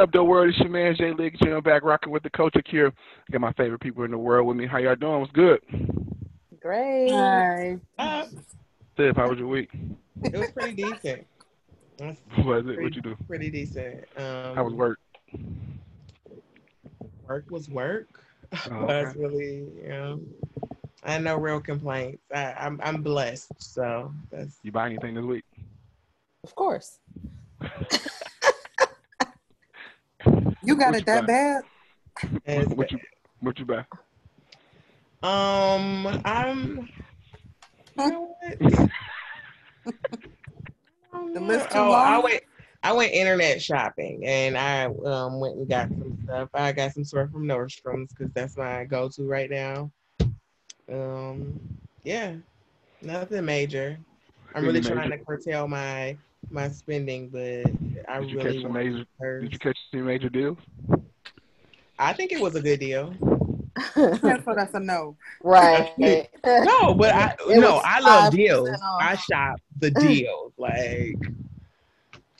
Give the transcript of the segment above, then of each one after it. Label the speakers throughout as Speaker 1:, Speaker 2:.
Speaker 1: up, the world? It's your man Jay Lee Jim back rocking with the culture cure. Got my favorite people in the world with me. How y'all doing? What's good?
Speaker 2: Great.
Speaker 3: Hi.
Speaker 4: Uh,
Speaker 1: Steph, how was your week?
Speaker 4: it was pretty decent.
Speaker 1: What
Speaker 4: was
Speaker 1: was it? What you do?
Speaker 4: pretty decent. Um,
Speaker 1: How was work?
Speaker 4: Work was work.
Speaker 1: Oh,
Speaker 4: That's
Speaker 1: okay.
Speaker 4: really, you know, I had no real complaints. I, I'm I'm blessed. So that's
Speaker 1: You buy anything this week?
Speaker 2: Of course.
Speaker 3: You got
Speaker 1: What
Speaker 3: it that
Speaker 1: buy?
Speaker 3: bad?
Speaker 4: it's-
Speaker 1: what you what you buy?
Speaker 4: um I'm. You know what?
Speaker 3: The list too
Speaker 4: oh, I
Speaker 3: long?
Speaker 4: went. I went internet shopping and I um, went and got some stuff. I got some stuff from Nordstrom's because that's my go-to right now. Um, yeah, nothing major. I'm really trying to curtail my my spending, but I
Speaker 1: Did you catch
Speaker 4: really
Speaker 1: some major?
Speaker 4: hers.
Speaker 1: Did you catch any major deals?
Speaker 4: I think it was a good deal.
Speaker 3: That's what that's a no.
Speaker 2: right.
Speaker 4: No, but I
Speaker 2: It
Speaker 4: no, I love deals.
Speaker 2: off.
Speaker 4: I shop the deals. Like,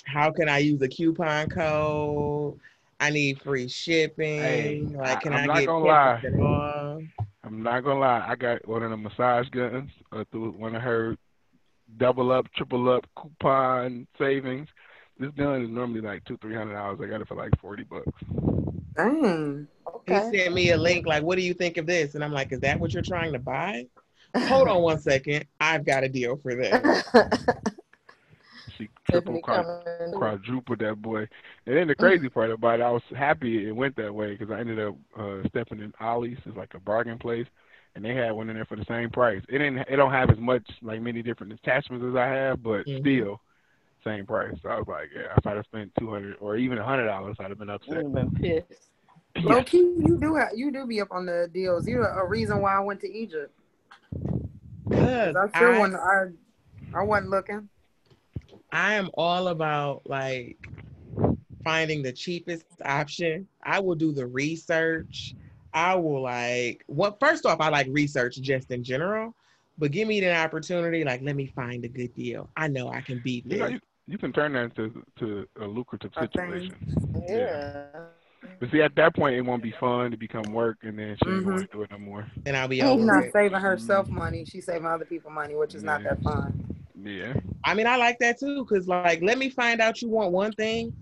Speaker 4: how can I use a coupon code? I need free shipping.
Speaker 1: Hey,
Speaker 4: like, can
Speaker 1: I-
Speaker 4: I,
Speaker 1: I'm not
Speaker 4: get
Speaker 1: gonna lie. I'm not gonna lie. I got one of the massage guns uh, through one of her double up, triple up coupon savings. This gun is normally like two, three hundred dollars. I got it for like forty bucks.
Speaker 3: Dang.
Speaker 4: He sent me a link. Like, what do you think of this? And I'm like, is that what you're trying to buy? Hold on one second. I've got a deal for this.
Speaker 1: She triple
Speaker 2: Tiffany
Speaker 1: quad- quadrupled that boy. And then the crazy part about it, I was happy it went that way because I ended up uh, stepping in Ollie's. It's like a bargain place, and they had one in there for the same price. It didn't. It don't have as much like many different attachments as I have, but
Speaker 4: Mhm.
Speaker 1: still same price. So I was like, yeah, if I'd have spent two hundred or even a hundred dollars, I'd have been upset.
Speaker 2: would have been pissed.
Speaker 1: Yeah.
Speaker 3: Low key, you do have, you do be up on the deals. You're a reason why I went to Egypt.
Speaker 4: 'Cause
Speaker 3: I sure
Speaker 4: I-
Speaker 3: when I I wasn't looking.
Speaker 4: I am all about like finding the cheapest option. I will do the research. I will like what first off, I like research just in general, but give me an opportunity, like let me find a good deal. I know I can beat
Speaker 1: You know, you, you can turn that into to a lucrative
Speaker 3: A thing.
Speaker 1: situation.
Speaker 2: Yeah.
Speaker 1: But see, at that point, it won't be fun to become work, and then she ain't
Speaker 3: Mhm.
Speaker 1: want to do it no more.
Speaker 4: and I'll be
Speaker 3: She's
Speaker 4: over
Speaker 3: not
Speaker 4: it.
Speaker 3: saving herself money. She's saving other people money, which is not that fun.
Speaker 1: Yeah.
Speaker 4: I mean, I like that too, because like let me find out you want one thing.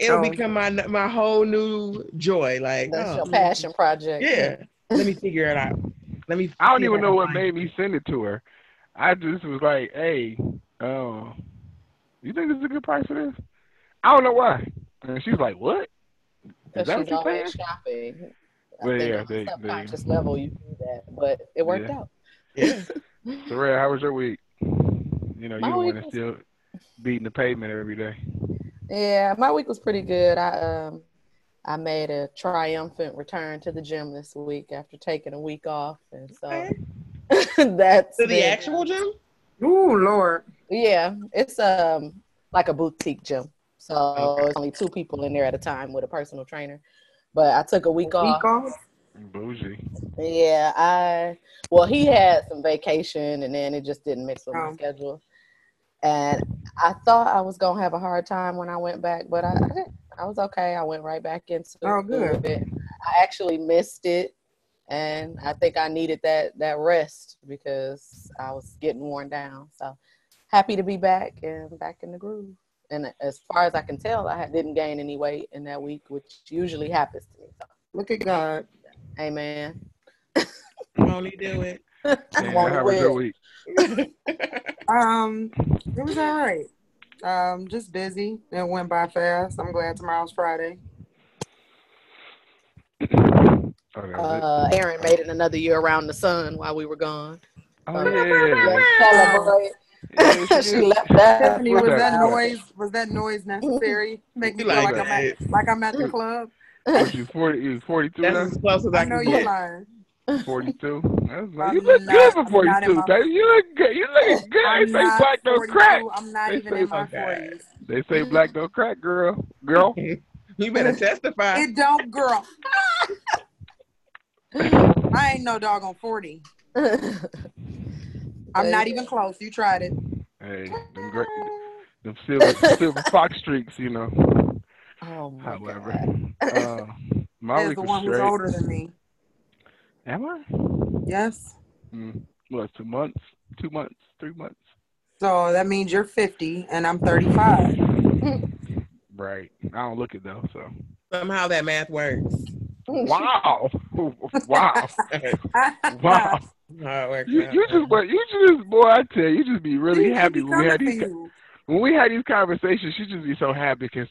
Speaker 4: Y- It'll
Speaker 3: Oh.
Speaker 4: become my my whole new joy. Like,
Speaker 2: That's
Speaker 4: oh,
Speaker 2: your passion project.
Speaker 4: yeah. Let me figure it out. Let me.
Speaker 1: I don't even know what made
Speaker 4: it.
Speaker 1: me send it to her. I just was like, "Hey, oh, you think this is a good price for this?" I don't know why. And she was like, "What? Is
Speaker 2: Because
Speaker 1: that what
Speaker 2: she's
Speaker 1: you're saying?"
Speaker 2: always shopping. I
Speaker 1: Well,
Speaker 2: think
Speaker 1: yeah,
Speaker 2: on
Speaker 1: they-
Speaker 2: a
Speaker 1: they-
Speaker 2: level you do that, but it worked
Speaker 1: Yeah.
Speaker 2: out.
Speaker 4: Yeah.
Speaker 1: Soraya, how was your week? You know, you
Speaker 2: My
Speaker 1: the one
Speaker 2: week
Speaker 1: that's still beating the pavement every day.
Speaker 2: Yeah, my week was pretty good. I um I made a triumphant return to the gym this week after taking a week off, and so
Speaker 4: Okay.
Speaker 2: that's
Speaker 4: To the
Speaker 2: been-
Speaker 4: actual gym?
Speaker 3: Ooh, Lord.
Speaker 2: Yeah, it's um like a boutique gym, so
Speaker 4: Okay.
Speaker 2: it's only two people in there at a time with a personal trainer. But I took a week off.
Speaker 3: Week off.
Speaker 1: Bougie.
Speaker 2: Yeah, I well, he had some vacation, and then it just didn't mix with my
Speaker 3: Oh.
Speaker 2: schedule. And I thought I was gonna have a hard time when I went back, but I I, didn't. I was okay. I went right back into
Speaker 3: Oh, good.
Speaker 2: it. I actually missed it, and I think I needed that that rest because I was getting worn down. So happy to be back and back in the groove. And as far as I can tell, I didn't gain any weight in that week, which usually happens to me. So,
Speaker 3: Look at God.
Speaker 2: amen.
Speaker 4: Only do it.
Speaker 1: Yeah,
Speaker 2: Won't
Speaker 1: how was week?
Speaker 3: Um, it was all right. Um, just busy. It went by fast. I'm glad tomorrow's Friday.
Speaker 1: Oh, that was
Speaker 2: Uh, Aaron made it another year around the sun while we were gone.
Speaker 1: it. Oh yeah.
Speaker 2: Let's celebrate.
Speaker 1: Yeah,
Speaker 2: she left that.
Speaker 3: Tiffany, was that
Speaker 1: that?
Speaker 3: noise? Was that noise necessary? Make me feel
Speaker 4: like
Speaker 3: like I'm at like I'm at the club.
Speaker 1: Was you forty? You forty-two
Speaker 4: That's
Speaker 1: now?
Speaker 4: as close as I,
Speaker 3: I know
Speaker 4: can
Speaker 3: you're lying.
Speaker 1: Forty-two. That's like, you look
Speaker 3: not-
Speaker 1: good for
Speaker 3: I'm
Speaker 1: forty-two,
Speaker 3: my-
Speaker 1: baby. You look good. You look good.
Speaker 3: I'm
Speaker 1: They say
Speaker 3: not
Speaker 1: black don't crack.
Speaker 3: I'm not
Speaker 1: They
Speaker 3: even
Speaker 1: say-
Speaker 3: in my
Speaker 4: Okay.
Speaker 3: forties.
Speaker 1: They say black don't crack, girl. Girl.
Speaker 4: You better testify.
Speaker 3: It don't, girl. I ain't no dog on forty. I'm not even close. You tried it.
Speaker 1: Hey, them great, them silver, silver fox streaks, you know.
Speaker 2: Oh my
Speaker 1: However,
Speaker 2: god.
Speaker 1: uh, my
Speaker 3: Is
Speaker 1: week
Speaker 3: the
Speaker 1: was
Speaker 3: one who's older than me.
Speaker 1: Am I?
Speaker 3: Yes.
Speaker 1: Mm, what? Two months? Two months? Three months?
Speaker 3: So that means you're 50 and I'm 35.
Speaker 1: Right. I don't look it though. So.
Speaker 4: Somehow that math works.
Speaker 1: Wow. wow. Wow.
Speaker 4: How it
Speaker 1: You, you just but you just boy, I tell you, you just be really
Speaker 3: She
Speaker 1: happy when we had these
Speaker 3: you.
Speaker 1: When we had these conversations. She just be so happy because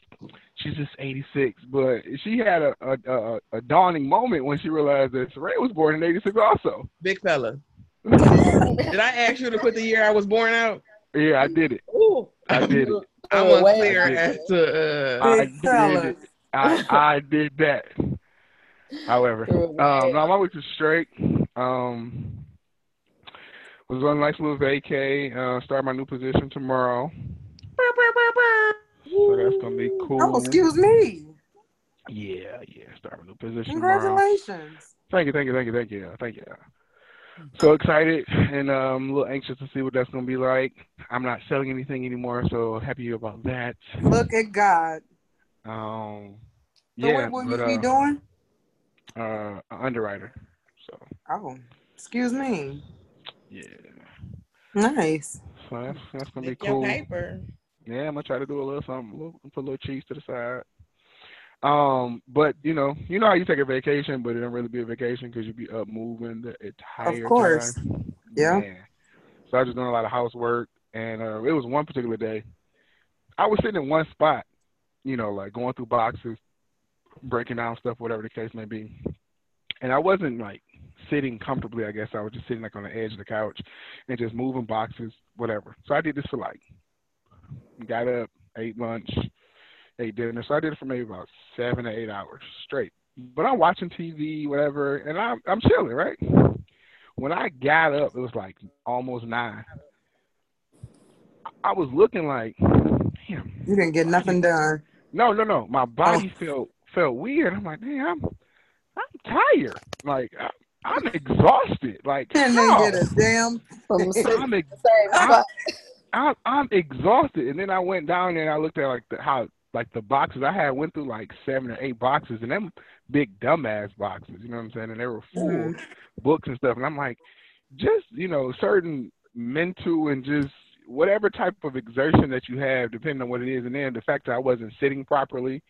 Speaker 1: she's just eighty six, but she had a, a a a dawning moment when she realized that Saray was born in eighty six also.
Speaker 4: Big fella. Did I ask you to put the year I was born out?
Speaker 1: Yeah, I did it.
Speaker 2: Ooh.
Speaker 1: I did it.
Speaker 4: I
Speaker 2: Oh,
Speaker 4: was
Speaker 2: wait.
Speaker 4: clear
Speaker 1: I did.
Speaker 4: as to uh,
Speaker 1: I
Speaker 3: Big
Speaker 1: did
Speaker 3: fella.
Speaker 1: it. I I did that. However, um, no, my week was straight. Um, was on a nice little vacay. Uh, start my new position tomorrow, so that's gonna be cool.
Speaker 3: Oh, excuse me.
Speaker 1: Yeah, yeah. Start my new position tomorrow.
Speaker 3: Congratulations.
Speaker 1: Thank you, thank you, thank you, thank you, thank you. So excited and um, a little anxious to see what that's gonna be like. I'm not selling anything anymore, so happy about that.
Speaker 3: Look at God.
Speaker 1: Um,
Speaker 3: So
Speaker 1: yeah,
Speaker 3: what will
Speaker 1: but,
Speaker 3: you be
Speaker 1: uh,
Speaker 3: doing?
Speaker 1: uh, a underwriter. So
Speaker 3: Oh, excuse me.
Speaker 1: yeah,
Speaker 3: Nice.
Speaker 1: so that's, that's gonna be
Speaker 4: make your
Speaker 1: cool.
Speaker 4: paper.
Speaker 1: Yeah, I'm gonna try to do a little something, a little, put a little cheese to the side. Um, but you know, you know how you take a vacation, but it don't really be a vacation because you be up moving the entire
Speaker 3: Of course.
Speaker 1: time.
Speaker 3: Yeah.
Speaker 1: Man. So I was just doing a lot of housework, and uh, it was one particular day. I was sitting in one spot, you know, like going through boxes, breaking down stuff, whatever the case may be. And I wasn't like sitting comfortably. I guess I was just sitting like on the edge of the couch and just moving boxes, whatever. So I did this for like got up, ate lunch, ate dinner. So I did it for maybe about seven to eight hours straight. But I'm watching TV, whatever, and I'm I'm chilling, right? When I got up, it was like almost nine. I was looking like, damn.
Speaker 3: You didn't get nothing done.
Speaker 1: No, no, no. My body oh. felt felt weird. I'm like, damn, I'm I'm tired. Like I, I'm exhausted. Like
Speaker 3: And they get a damn.
Speaker 1: I'm ex-
Speaker 2: spot.
Speaker 1: I'm I'm exhausted. And then I went down there and I looked at like the how like the boxes I had went through like seven or eight boxes and them big dumbass boxes, you know what I'm saying? And they were full
Speaker 3: Mhm.
Speaker 1: books and stuff. And I'm like, just, you know, certain mental and just whatever type of exertion that you have, depending on what it is, and then the fact that I wasn't sitting properly,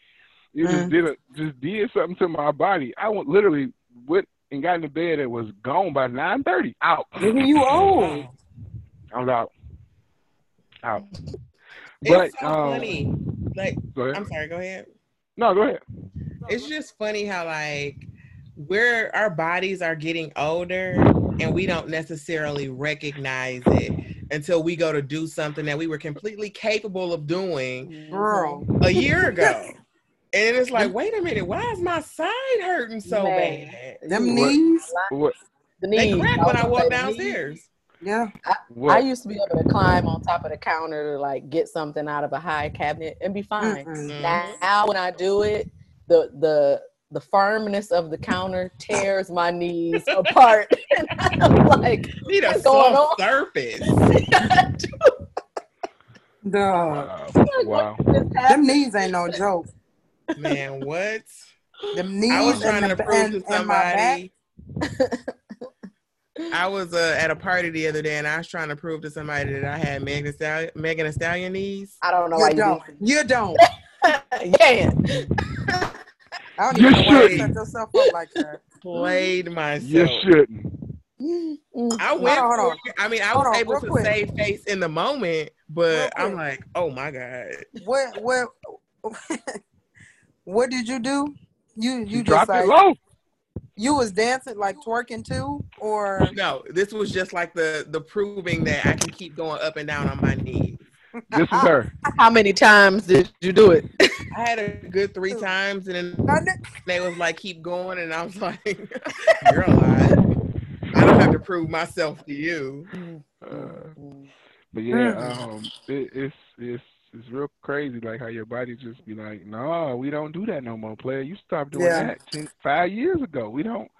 Speaker 1: it just
Speaker 3: Mm.
Speaker 1: did a, just did something to my body. I went literally went and got into bed and was gone by nine thirty. Out.
Speaker 3: Nigga, you old.
Speaker 1: I was out. Out. But
Speaker 4: it's so
Speaker 1: um,
Speaker 4: funny. Like,
Speaker 1: go ahead.
Speaker 4: I'm sorry. Go ahead.
Speaker 1: No, go ahead.
Speaker 4: It's just funny how like we're our bodies are getting older and we don't necessarily recognize it until we go to do something that we were completely capable of doing
Speaker 3: Girl.
Speaker 4: a year ago. And it's like, wait a minute, why is my side hurting so
Speaker 2: Man.
Speaker 4: bad?
Speaker 3: Them
Speaker 1: What-
Speaker 3: knees.
Speaker 1: What?
Speaker 2: The
Speaker 4: They crack when I walk
Speaker 2: gonna say the knees.
Speaker 4: Downstairs.
Speaker 3: Yeah.
Speaker 2: I
Speaker 1: What?
Speaker 2: used to be able to climb on top of the counter to like get something out of a high cabinet and be fine.
Speaker 3: Mm-mm.
Speaker 2: Now when I do it, the the the firmness of the counter tears my knees apart. and I'm like,
Speaker 4: Need a
Speaker 2: What's going
Speaker 4: soft
Speaker 2: on?
Speaker 4: surface.
Speaker 3: Dog.
Speaker 1: Wow. wow.
Speaker 3: Them knees ain't no joke.
Speaker 4: Man, what?
Speaker 3: Them knees
Speaker 4: I was trying
Speaker 3: and,
Speaker 4: to prove
Speaker 3: and,
Speaker 4: to
Speaker 3: my back.
Speaker 4: somebody. I was uh, at a party the other day, and I was trying to prove to somebody that I had Megan Thee Stallion, Megan Thee Stallion knees.
Speaker 2: I don't know why
Speaker 3: You
Speaker 2: you
Speaker 3: don't. You don't.
Speaker 2: Yeah.
Speaker 3: I don't
Speaker 1: You
Speaker 3: even know why you
Speaker 1: shouldn't.
Speaker 3: set yourself up like that.
Speaker 4: Played myself.
Speaker 1: You shouldn't.
Speaker 4: I went.
Speaker 3: Hold on, hold
Speaker 4: for. I mean, I
Speaker 3: Hold
Speaker 4: was
Speaker 3: on,
Speaker 4: able to
Speaker 3: quick.
Speaker 4: save face in the moment, but
Speaker 3: Real
Speaker 4: I'm
Speaker 3: quick.
Speaker 4: like, oh my god.
Speaker 3: What what what did you do? You you
Speaker 1: You
Speaker 3: just
Speaker 1: dropped
Speaker 3: like
Speaker 1: it low.
Speaker 3: You was dancing like twerking too, or
Speaker 4: No, this was just like the the proving that I can keep going up and down on my knees.
Speaker 1: This is her.
Speaker 2: How many times did you do it?
Speaker 4: I had a good three times, and then they was like, keep going, and I was like, you're a lie. I don't have to prove myself to you.
Speaker 1: Uh, but yeah,
Speaker 3: Mm.
Speaker 1: um, it, it's it's it's real crazy, like how your body just be like, no, we don't do that no more, player. You stopped doing
Speaker 3: Yeah.
Speaker 1: that 10, five years ago. We don't,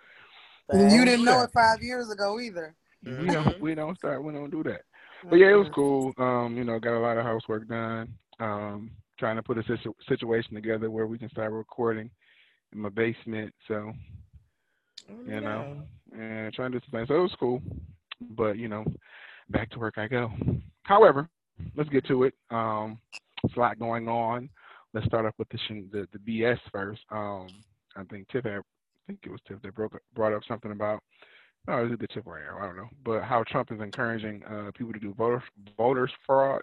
Speaker 3: you didn't know it five years ago either.
Speaker 1: we don't, we don't start, we don't do that. But yeah, it was cool. Um, you know, got a lot of housework done. Um, trying to put a situ- situation together where we can start recording in my basement. So
Speaker 4: Oh,
Speaker 1: You know. and trying to do some things. So it was cool, but you know, back to work I go. However, let's get to it. Um, there's a lot going on. Let's start off with the the, the BS first. Um, I think Tiff had, I think it was Tiff that broke brought up something about. Oh, is it the Tiff or Aaron? I don't know. But how Trump is encouraging uh, people to do voter voters fraud.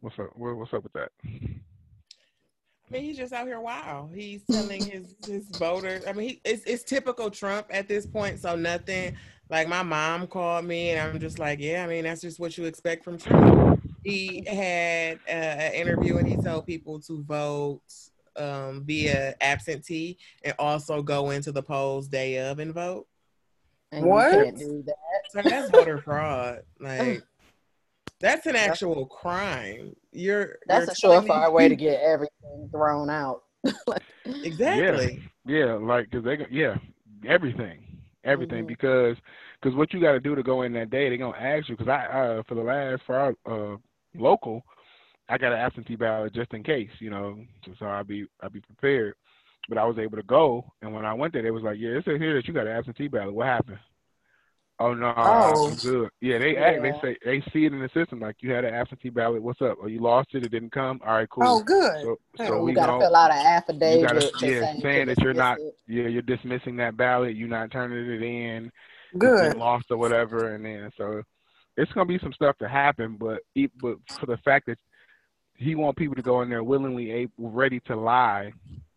Speaker 1: What's up? what- What's up with that?
Speaker 4: I mean, he's just out here wild. He's telling his his voters. I mean, he, it's it's typical Trump at this point. So nothing. Like my mom called me, and I'm just like, yeah. I mean, that's just what you expect from Trump. He had uh, an interview, and he told people to vote um, via absentee, and also go into the polls day of and vote.
Speaker 2: And
Speaker 3: What?
Speaker 2: you can't do that.
Speaker 4: So that's voter fraud. Like that's an actual crime. You're
Speaker 2: That's
Speaker 4: you're
Speaker 2: a surefire way to get everything thrown out.
Speaker 4: exactly.
Speaker 1: Yeah, like because they go, yeah everything, everything
Speaker 2: Mhm.
Speaker 1: because because what you got to do to go in that day, they're gonna ask you because I uh for the last for our uh local, I got an absentee ballot just in case, you know, so, so I'll be I'll be prepared. But I was able to go, and when I went there, they was like, "Yeah, it says here that you got an absentee ballot. What happened?" Oh no,
Speaker 3: Oh.
Speaker 1: I'm good. Yeah, they act, they say they see it in the system like you had an absentee ballot. What's up? Or you lost it? It didn't come. All right, cool.
Speaker 3: Oh, good.
Speaker 1: So,
Speaker 3: Yeah,
Speaker 1: so we
Speaker 2: got to fill out an affidavit.
Speaker 1: you gotta- yeah, saying
Speaker 2: can
Speaker 1: that you're not-
Speaker 2: it.
Speaker 1: yeah, you're dismissing that ballot. You're not turning it in. It's
Speaker 3: Good.
Speaker 1: lost or whatever, and then so it's gonna be some stuff to happen. But e- but for the fact that he want people to go in there willingly able, ready to lie,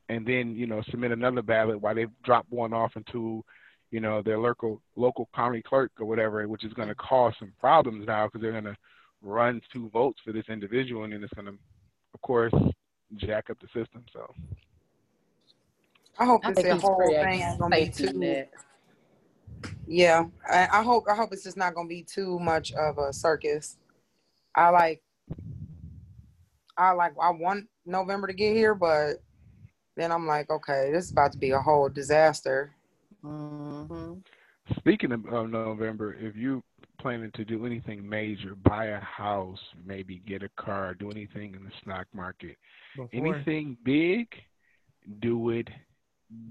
Speaker 1: and then you know submit another ballot while they've dropped one off into you know their local local county clerk or whatever, which is going to cause some problems now because they're going to run two votes for this individual, and then it's going to, of course, jack up the system. So
Speaker 3: I hope
Speaker 2: I
Speaker 3: this
Speaker 2: think
Speaker 3: the
Speaker 2: he's
Speaker 3: whole thing is gonna be
Speaker 2: safety
Speaker 3: too.
Speaker 2: net.
Speaker 3: Yeah, I, I hope I hope it's just not gonna be too much of a circus. I like, I like, I want November to get here, but then I'm like, okay, this is about to be a whole disaster.
Speaker 2: hmm
Speaker 1: Speaking of, of November, if you planning to do anything major, buy a house, maybe get a car, do anything in the stock market,
Speaker 4: Before.
Speaker 1: anything big, do it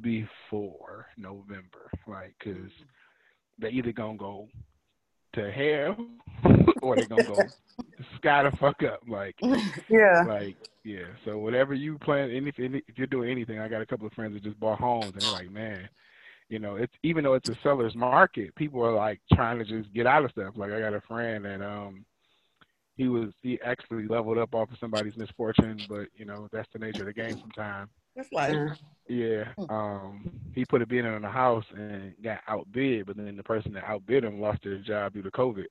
Speaker 1: before November, like, cause they either gonna go to hell or they gonna go sky the fuck up, like.
Speaker 3: Yeah,
Speaker 1: Like, yeah. So whatever you plan, anything if, if you're doing anything, I got a couple of friends that just bought homes, and they're like, man, you know, it's even though it's a seller's market, people are like trying to just get out of stuff. Like I got a friend and um, he was he actually leveled up off of somebody's misfortune, but you know that's the nature of the game sometimes.
Speaker 4: That's like
Speaker 3: Mm.
Speaker 1: Yeah. Um, he put a bid in on the house and got outbid, but then the person that outbid him lost their job due to COVID.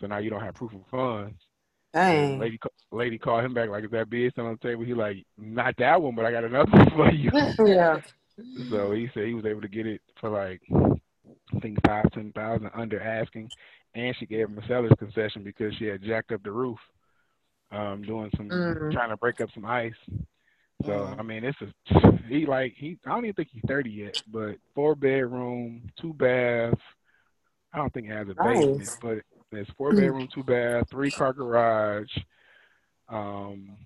Speaker 1: So now you don't have proof of funds. And
Speaker 3: dang.
Speaker 1: Lady, ca- lady called him back like, "Is that bid still on the table?" He like, "Not that one, but I got another one for you."
Speaker 3: Yeah,
Speaker 1: so he said he was able to get it for like, I think five, ten thousand under asking, and she gave him a seller's concession because she had jacked up the roof, um, doing some
Speaker 3: Mhm.
Speaker 1: trying to break up some ice. So
Speaker 2: Mhm.
Speaker 1: I mean, it's a he like he I don't even think he's thirty yet, but four bedroom, two bath. I don't think it has a basement,
Speaker 3: Nice.
Speaker 1: but it's four bedroom, two bath, three car garage. Um,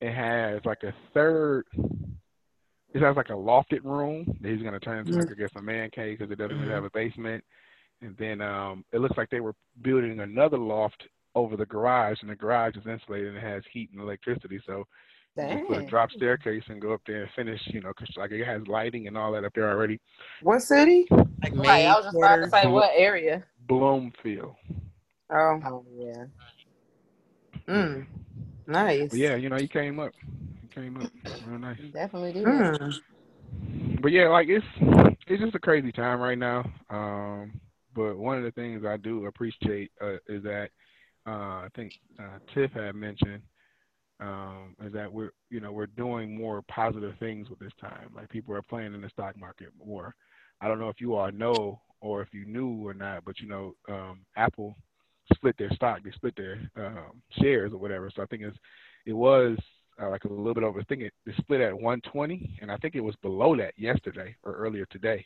Speaker 1: it has like a third. It has like a lofted room that he's gonna turn into like I guess a man cave because it doesn't really have a basement. And then um, it looks like they were building another loft over the garage, and the garage is insulated and it has heat and electricity. So you just put a drop staircase and go up there and finish. You know, 'cause like it has lighting and all that up there already.
Speaker 3: what city?
Speaker 4: like
Speaker 2: Right, I was just about to
Speaker 4: quarters.
Speaker 2: say what area.
Speaker 1: Bloomfield.
Speaker 3: Oh,
Speaker 2: Oh yeah.
Speaker 3: mm. nice.
Speaker 1: But yeah, you know, he came up. He came up real nice.
Speaker 2: Definitely did.
Speaker 3: Mm.
Speaker 1: But yeah, like it's it's just a crazy time right now. Um, but one of the things I do appreciate uh, is that uh, I think uh, Tiff had mentioned um, is that we're you know we're doing more positive things with this time. Like people are playing in the stock market more. I don't know if you all know or if you knew or not, but you know um, Apple split their stock, they split their um, shares or whatever. So I think it's it was uh, like a little bit over. I think it, it split at 120, and I think it was below that yesterday or earlier today.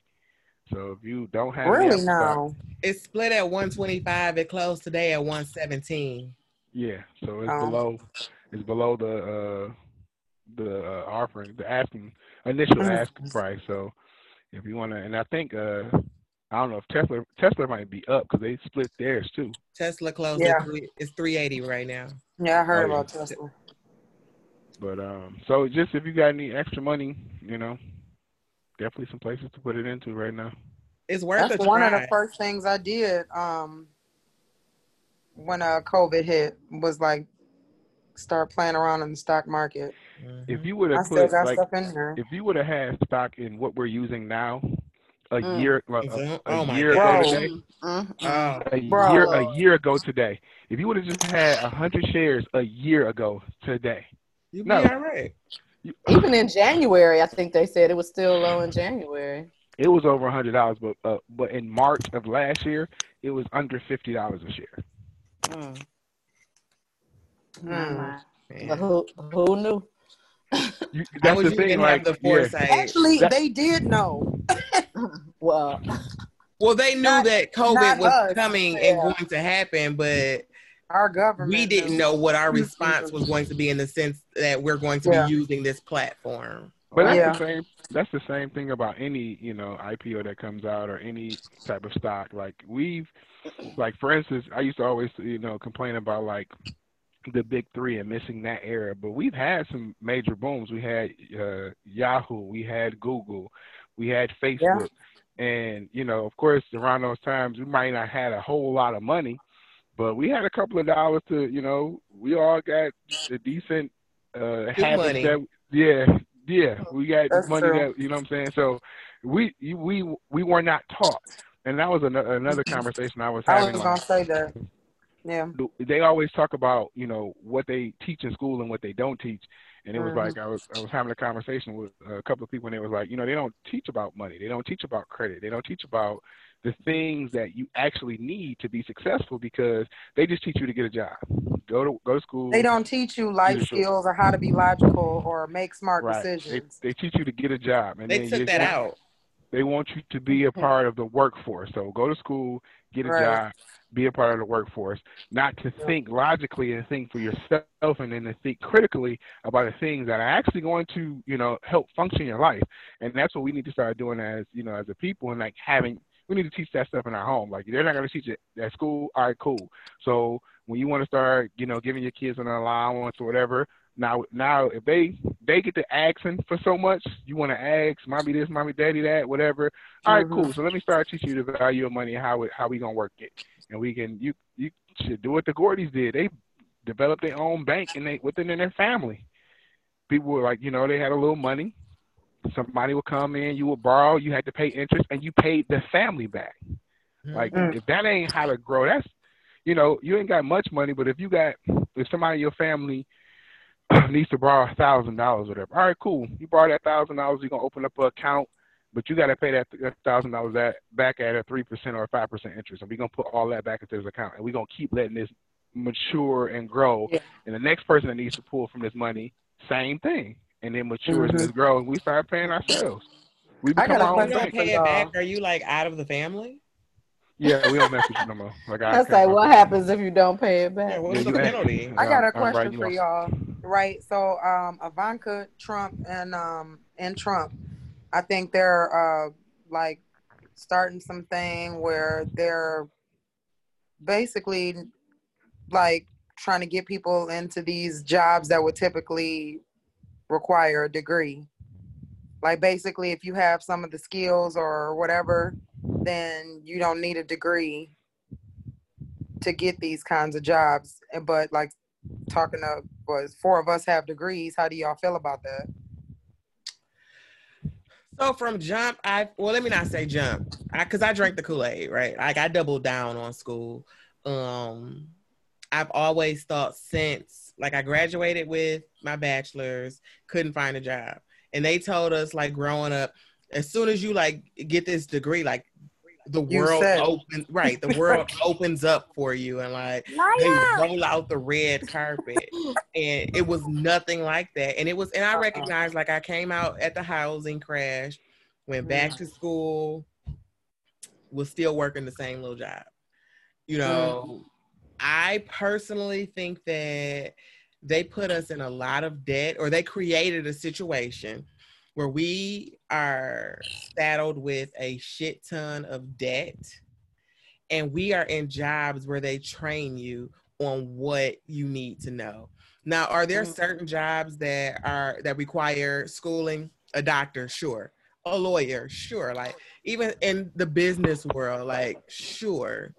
Speaker 1: So if you don't have
Speaker 3: Really
Speaker 1: Apple stock-
Speaker 3: now?
Speaker 4: It's split at 125. It closed today at 117.
Speaker 1: yeah. So it's
Speaker 3: Oh.
Speaker 1: below it's below the uh the uh, offering, the asking initial asking price. So if you want to, and I think uh, I don't know if Tesla Tesla might be up because they split theirs too.
Speaker 4: Tesla closed
Speaker 3: Yeah.
Speaker 4: three, it's 380 right now.
Speaker 3: Yeah, I heard
Speaker 1: Oh, yeah.
Speaker 3: about Tesla.
Speaker 1: But um, so just if you got any extra money, you know, definitely some places to put it into right now.
Speaker 4: It's worth
Speaker 3: That's
Speaker 4: a
Speaker 3: one
Speaker 4: try.
Speaker 3: of the first things I did um, when uh, COVID hit was like start playing around in the stock market.
Speaker 1: If you would have put like,
Speaker 3: stuff in there.
Speaker 1: if you would have had stock in what we're using now, a
Speaker 2: Mm.
Speaker 1: year, like, a, a
Speaker 4: Oh my
Speaker 1: year
Speaker 4: God.
Speaker 1: ago today,
Speaker 2: Mm,
Speaker 4: Oh,
Speaker 1: a
Speaker 3: Bro.
Speaker 1: year, a year ago today, if you would have just had a hundred shares a year ago today,
Speaker 4: you be
Speaker 1: No.
Speaker 4: all right.
Speaker 2: Even in January, I think they said it was still low in January.
Speaker 1: it was over a hundred dollars. But uh, but in March of last year, it was under fifty dollars a share.
Speaker 2: Mm. My,
Speaker 3: Mm.
Speaker 2: my. But who who knew?
Speaker 1: You,
Speaker 4: How
Speaker 1: that's the thing. Like,
Speaker 4: have the
Speaker 1: yeah.
Speaker 3: Actually,
Speaker 1: That-
Speaker 3: they did know.
Speaker 2: Well,
Speaker 4: Well, they knew
Speaker 3: Not-
Speaker 4: that COVID was
Speaker 3: us.
Speaker 4: coming and going to happen, but
Speaker 3: Our government.
Speaker 4: we didn't
Speaker 3: knew.
Speaker 4: know what our response was going to be in the sense that we're going to
Speaker 3: Yeah.
Speaker 4: be using this platform.
Speaker 1: But that's
Speaker 3: Yeah.
Speaker 1: the same. That's the same thing about any you know IPO that comes out or any type of stock. Like we've, like for instance, I used to always you know complain about like the big three and missing that era. But we've had some major booms. We had uh, Yahoo, we had Google, we had Facebook, and you know of course around those times we might not had a whole lot of money, but we had a couple of dollars to you know we all got a decent uh, habits that yeah yeah we got
Speaker 3: That's
Speaker 1: money
Speaker 3: true.
Speaker 1: that you know what I'm saying. So we we we were not taught, and that was another another conversation I was having.
Speaker 3: I
Speaker 1: was
Speaker 3: gonna say that. Yeah.
Speaker 1: they always talk about you know what they teach in school and what they don't teach and it was
Speaker 3: Mhm.
Speaker 1: like I was I was having a conversation with a couple of people and it was like you know they don't teach about money they don't teach about credit they don't teach about the things that you actually need to be successful because they just teach you to get a job go to go to school
Speaker 3: They don't teach you life skills or how to be logical or make smart
Speaker 1: right
Speaker 3: decisions.
Speaker 1: they teach you to get a job and
Speaker 4: They
Speaker 1: then
Speaker 4: took that
Speaker 1: just-
Speaker 4: out.
Speaker 1: They want you to be a part of the workforce. So go to school, get a
Speaker 3: Right.
Speaker 1: job, be a part of the workforce, not to think logically and think for yourself and then to think critically about the things that are actually going to, you know, help function your life. And that's what we need to start doing as, you know, as a people and like having we need to teach that stuff in our home. Like they're not gonna teach it at school, all right, cool. So when you want to start, you know, giving your kids an allowance or whatever, now, now if they they get to asking for so much, you want to ask, mommy this, mommy daddy that, whatever. All right, cool. So let me start teaching you the value of money and how it, how we gonna work it, and we can you you should do what the Gordys did. They developed their own bank and they within their family. People were like, you know, they had a little money. Somebody would come in, you would borrow, you had to pay interest, and you paid the family back. Like
Speaker 3: Mm.
Speaker 1: if that ain't how to grow, that's you know, you ain't got much money, but if you got if somebody in your family needs to borrow a thousand dollars or whatever, all right, cool. You borrow that thousand dollars, you're gonna open up an account, but you gotta pay that thousand dollars that back at a three percent or five percent interest. And we're gonna put all that back into this account and we're gonna keep letting this mature and grow.
Speaker 3: Yeah.
Speaker 1: And the next person that needs to pull from this money, same thing. And then matures
Speaker 3: Mhm.
Speaker 1: and it grows and we start paying ourselves. We
Speaker 3: I
Speaker 1: become
Speaker 3: got a
Speaker 1: our
Speaker 4: You
Speaker 1: own
Speaker 4: don't
Speaker 1: bank.
Speaker 4: pay it back. Are you like out of the family?
Speaker 1: Yeah, we don't mess with you no more. Like
Speaker 2: I
Speaker 1: I
Speaker 2: say, what happens if you don't pay it back.
Speaker 4: Yeah,
Speaker 2: back?
Speaker 4: what's
Speaker 1: Yeah,
Speaker 4: the penalty?
Speaker 3: I got a
Speaker 1: I'm
Speaker 3: question
Speaker 1: writing
Speaker 3: for y'all. Right. So um Ivanka Trump and um and Trump, I think they're uh like starting something where they're basically like trying to get people into these jobs that would typically require a degree. Like basically if you have some of the skills or whatever, then you don't need a degree to get these kinds of jobs. But like talking to was four of us have degrees. How do y'all feel about that?
Speaker 4: So from jump, I well, let me not say jump, because I, drank the Kool Aid, right? Like I doubled down on school. Um, I've always thought since like I graduated with my bachelor's, couldn't find a job, and they told us like growing up, as soon as you like get this degree, like the
Speaker 3: You
Speaker 4: world
Speaker 3: said-
Speaker 4: opens, right? The world opens up for you, and like they roll out the red carpet and it was nothing like that and it was and i
Speaker 3: Uh-uh.
Speaker 4: recognized like i came out at the housing crash went back
Speaker 3: Mm.
Speaker 4: to school was still working the same little job you know i personally think that they put us in a lot of debt or they created a situation where we are saddled with a shit ton of debt and we are in jobs where they train you on what you need to know. Now, are there
Speaker 3: Mhm.
Speaker 4: certain jobs that are that require schooling? A doctor, sure. A lawyer, sure. Like even in the business world, like sure.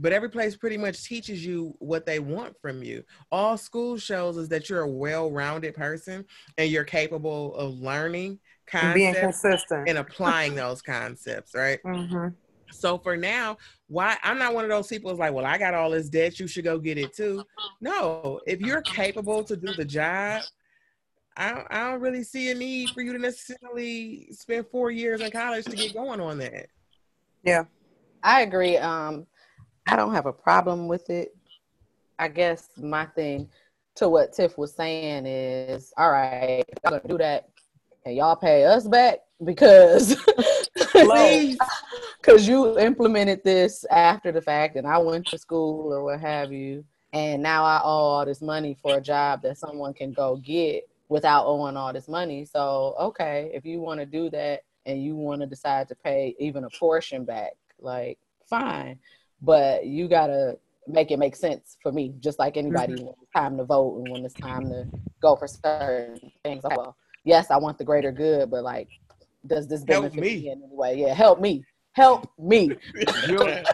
Speaker 4: But every place pretty much teaches you what they want from you. All school shows is that you're a well-rounded person and you're capable of learning
Speaker 3: And being
Speaker 4: concepts
Speaker 3: consistent.
Speaker 4: and applying those concepts, right?
Speaker 3: hmm
Speaker 4: So for now, why I'm not one of those people who's like, well, I got all this debt, you should go get it too. No, if you're capable to do the job, I don't, I don't really see a need for you to necessarily spend four years in college to get going on that.
Speaker 2: Yeah, I agree. Um, I don't have a problem with it. I guess my thing to what Tiff was saying is, all right, I'm gonna do that, and y'all pay us back because because you implemented this after the fact, and I went to school or what have you, and now I owe all this money for a job that someone can go get without owing all this money. So okay, if you want to do that and you want to decide to pay even a portion back, like fine, but you gotta make it make sense for me, just like anybody when it's time to vote and when it's time to go for certain things. Like, well, yes, I want the greater good, but like, does this
Speaker 4: Help
Speaker 2: benefit
Speaker 4: me.
Speaker 2: me in any way? Yeah, help me, help me.
Speaker 1: You don't,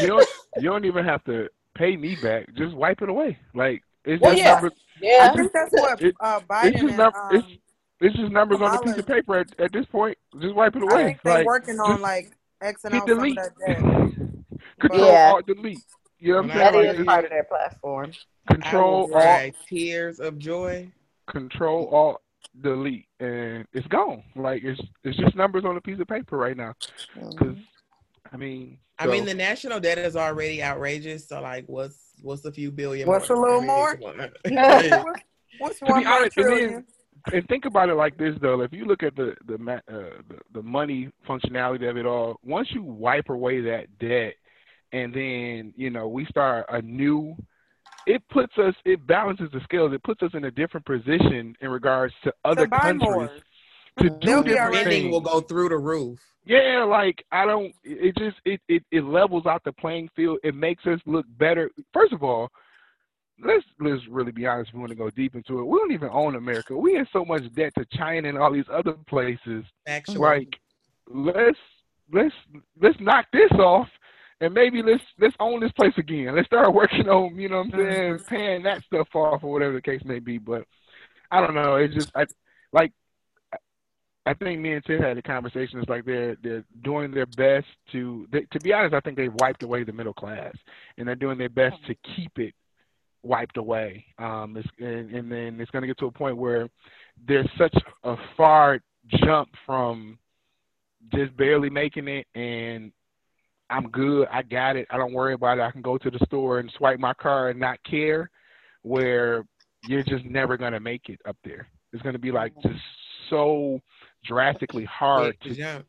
Speaker 1: you don't you don't even have to pay me back. Just wipe it away. Like it's
Speaker 2: Well,
Speaker 1: just
Speaker 2: yeah.
Speaker 1: numbers.
Speaker 2: Yeah,
Speaker 3: I think that's what
Speaker 1: It-
Speaker 3: uh,
Speaker 1: It's just
Speaker 3: and
Speaker 1: num-
Speaker 3: um,
Speaker 1: it's it's just numbers on a piece of paper at, at this point. Just wipe it
Speaker 3: I
Speaker 1: away.
Speaker 3: think they're
Speaker 1: Like
Speaker 3: working on like Xing
Speaker 1: hit
Speaker 3: out some of that debt.
Speaker 1: Control
Speaker 2: Yeah.
Speaker 1: alt delete. You know what I'm
Speaker 4: That
Speaker 1: saying?
Speaker 2: that
Speaker 1: Like,
Speaker 2: part of their platform.
Speaker 1: Control
Speaker 4: will
Speaker 1: alt
Speaker 4: cry tears of joy.
Speaker 1: control alt delete and it's gone. Like it's it's just numbers on a piece of paper right now. Because I mean,
Speaker 4: I mean, the national debt is already outrageous. So, like, what's what's a few billion?
Speaker 3: What's
Speaker 4: more?
Speaker 3: a little
Speaker 4: I mean,
Speaker 3: more? What's- What's
Speaker 1: To
Speaker 3: one
Speaker 1: be honest, and then- and think about it like this though if you look at the the, uh, the the money functionality of it all once you wipe away that debt and then you know we start a new it puts us it balances the scales it puts us in a different position in regards to other
Speaker 3: to
Speaker 1: countries
Speaker 3: more.
Speaker 1: to mm-hmm.
Speaker 3: They'll
Speaker 1: do
Speaker 3: be
Speaker 1: different
Speaker 3: already-
Speaker 4: Spending will go through the roof.
Speaker 1: yeah like i don't it just it, it it levels out the playing field it makes us look better first of all let's let's really be honest. If we want to go deep into it, we don't even own America. We have so much debt to China and all these other places.
Speaker 4: Actually,
Speaker 1: Like, let's let's let's knock this off, and maybe let's let's own this place again. Let's start working on you know what I'm saying, paying that stuff off or whatever the case may be. But I don't know. It's just I like. I think me and Tim had a conversation. It's like they're they're doing their best to. They, to be honest, I think they've wiped away the middle class, and they're doing their best to keep it wiped away. Um, it's, and, and then it's going to get to a point where there's such a far jump from just barely making it and I'm good, I got it, I don't worry about it. I can go to the store and swipe my card and not care. Where you're just never going to make it up there. It's going to be like just so drastically hard to
Speaker 4: jump.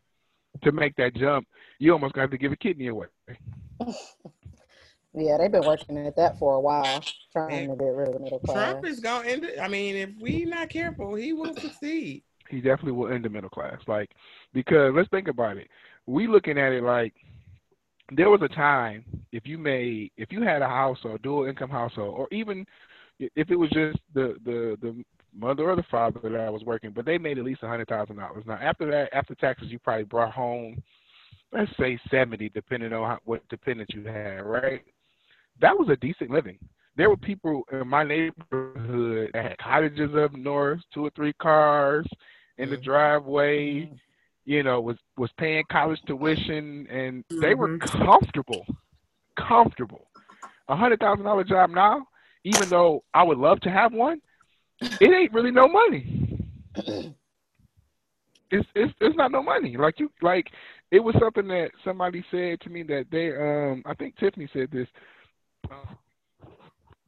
Speaker 1: to make that jump. You almost got to give a kidney away.
Speaker 2: Yeah, they've been working at that for a while, trying to get rid of the middle class.
Speaker 4: Trump is going to end it. I mean, if we not careful, he will succeed.
Speaker 1: he definitely will end the middle class. Like, because let's think about it. We looking at it like there was a time if you made if you had a household, dual income household, or even if it was just the the the mother or the father that I was working, but they made at least a hundred thousand dollars. Now after that, after taxes, you probably brought home, let's say seventy, depending on how, what dependents you had, right? That was a decent living. There were people in my neighborhood that had cottages up north, two or three cars in the driveway, mm-hmm. You know, was was paying college tuition, and they were
Speaker 4: Mhm.
Speaker 1: comfortable, comfortable. A hundred thousand dollar job now, even though I would love to have one, it ain't really no money. It's it's it's not no money. Like you like it was something that somebody said to me that they um I think Tiffany said this. Uh,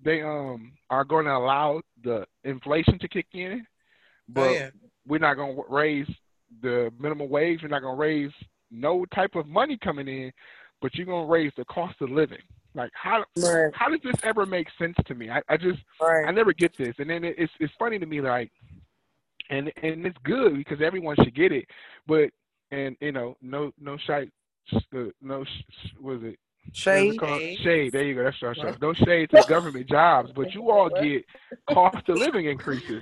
Speaker 1: they um are going to allow the inflation to kick in, but
Speaker 4: oh, yeah.
Speaker 1: we're not going to raise the minimum wage. You're not going to raise no type of money coming in, but you're going to raise the cost of living. Like how
Speaker 3: Right.
Speaker 1: how does this ever make sense to me? I, I just I never get this, and then it, it's it's funny to me like, and and it's good because everyone should get it, but and you know no no shite, uh, no was it
Speaker 3: Shade.
Speaker 4: Shade.
Speaker 1: There you go. That's What? said. No shade to government jobs, but you all get cost of living increases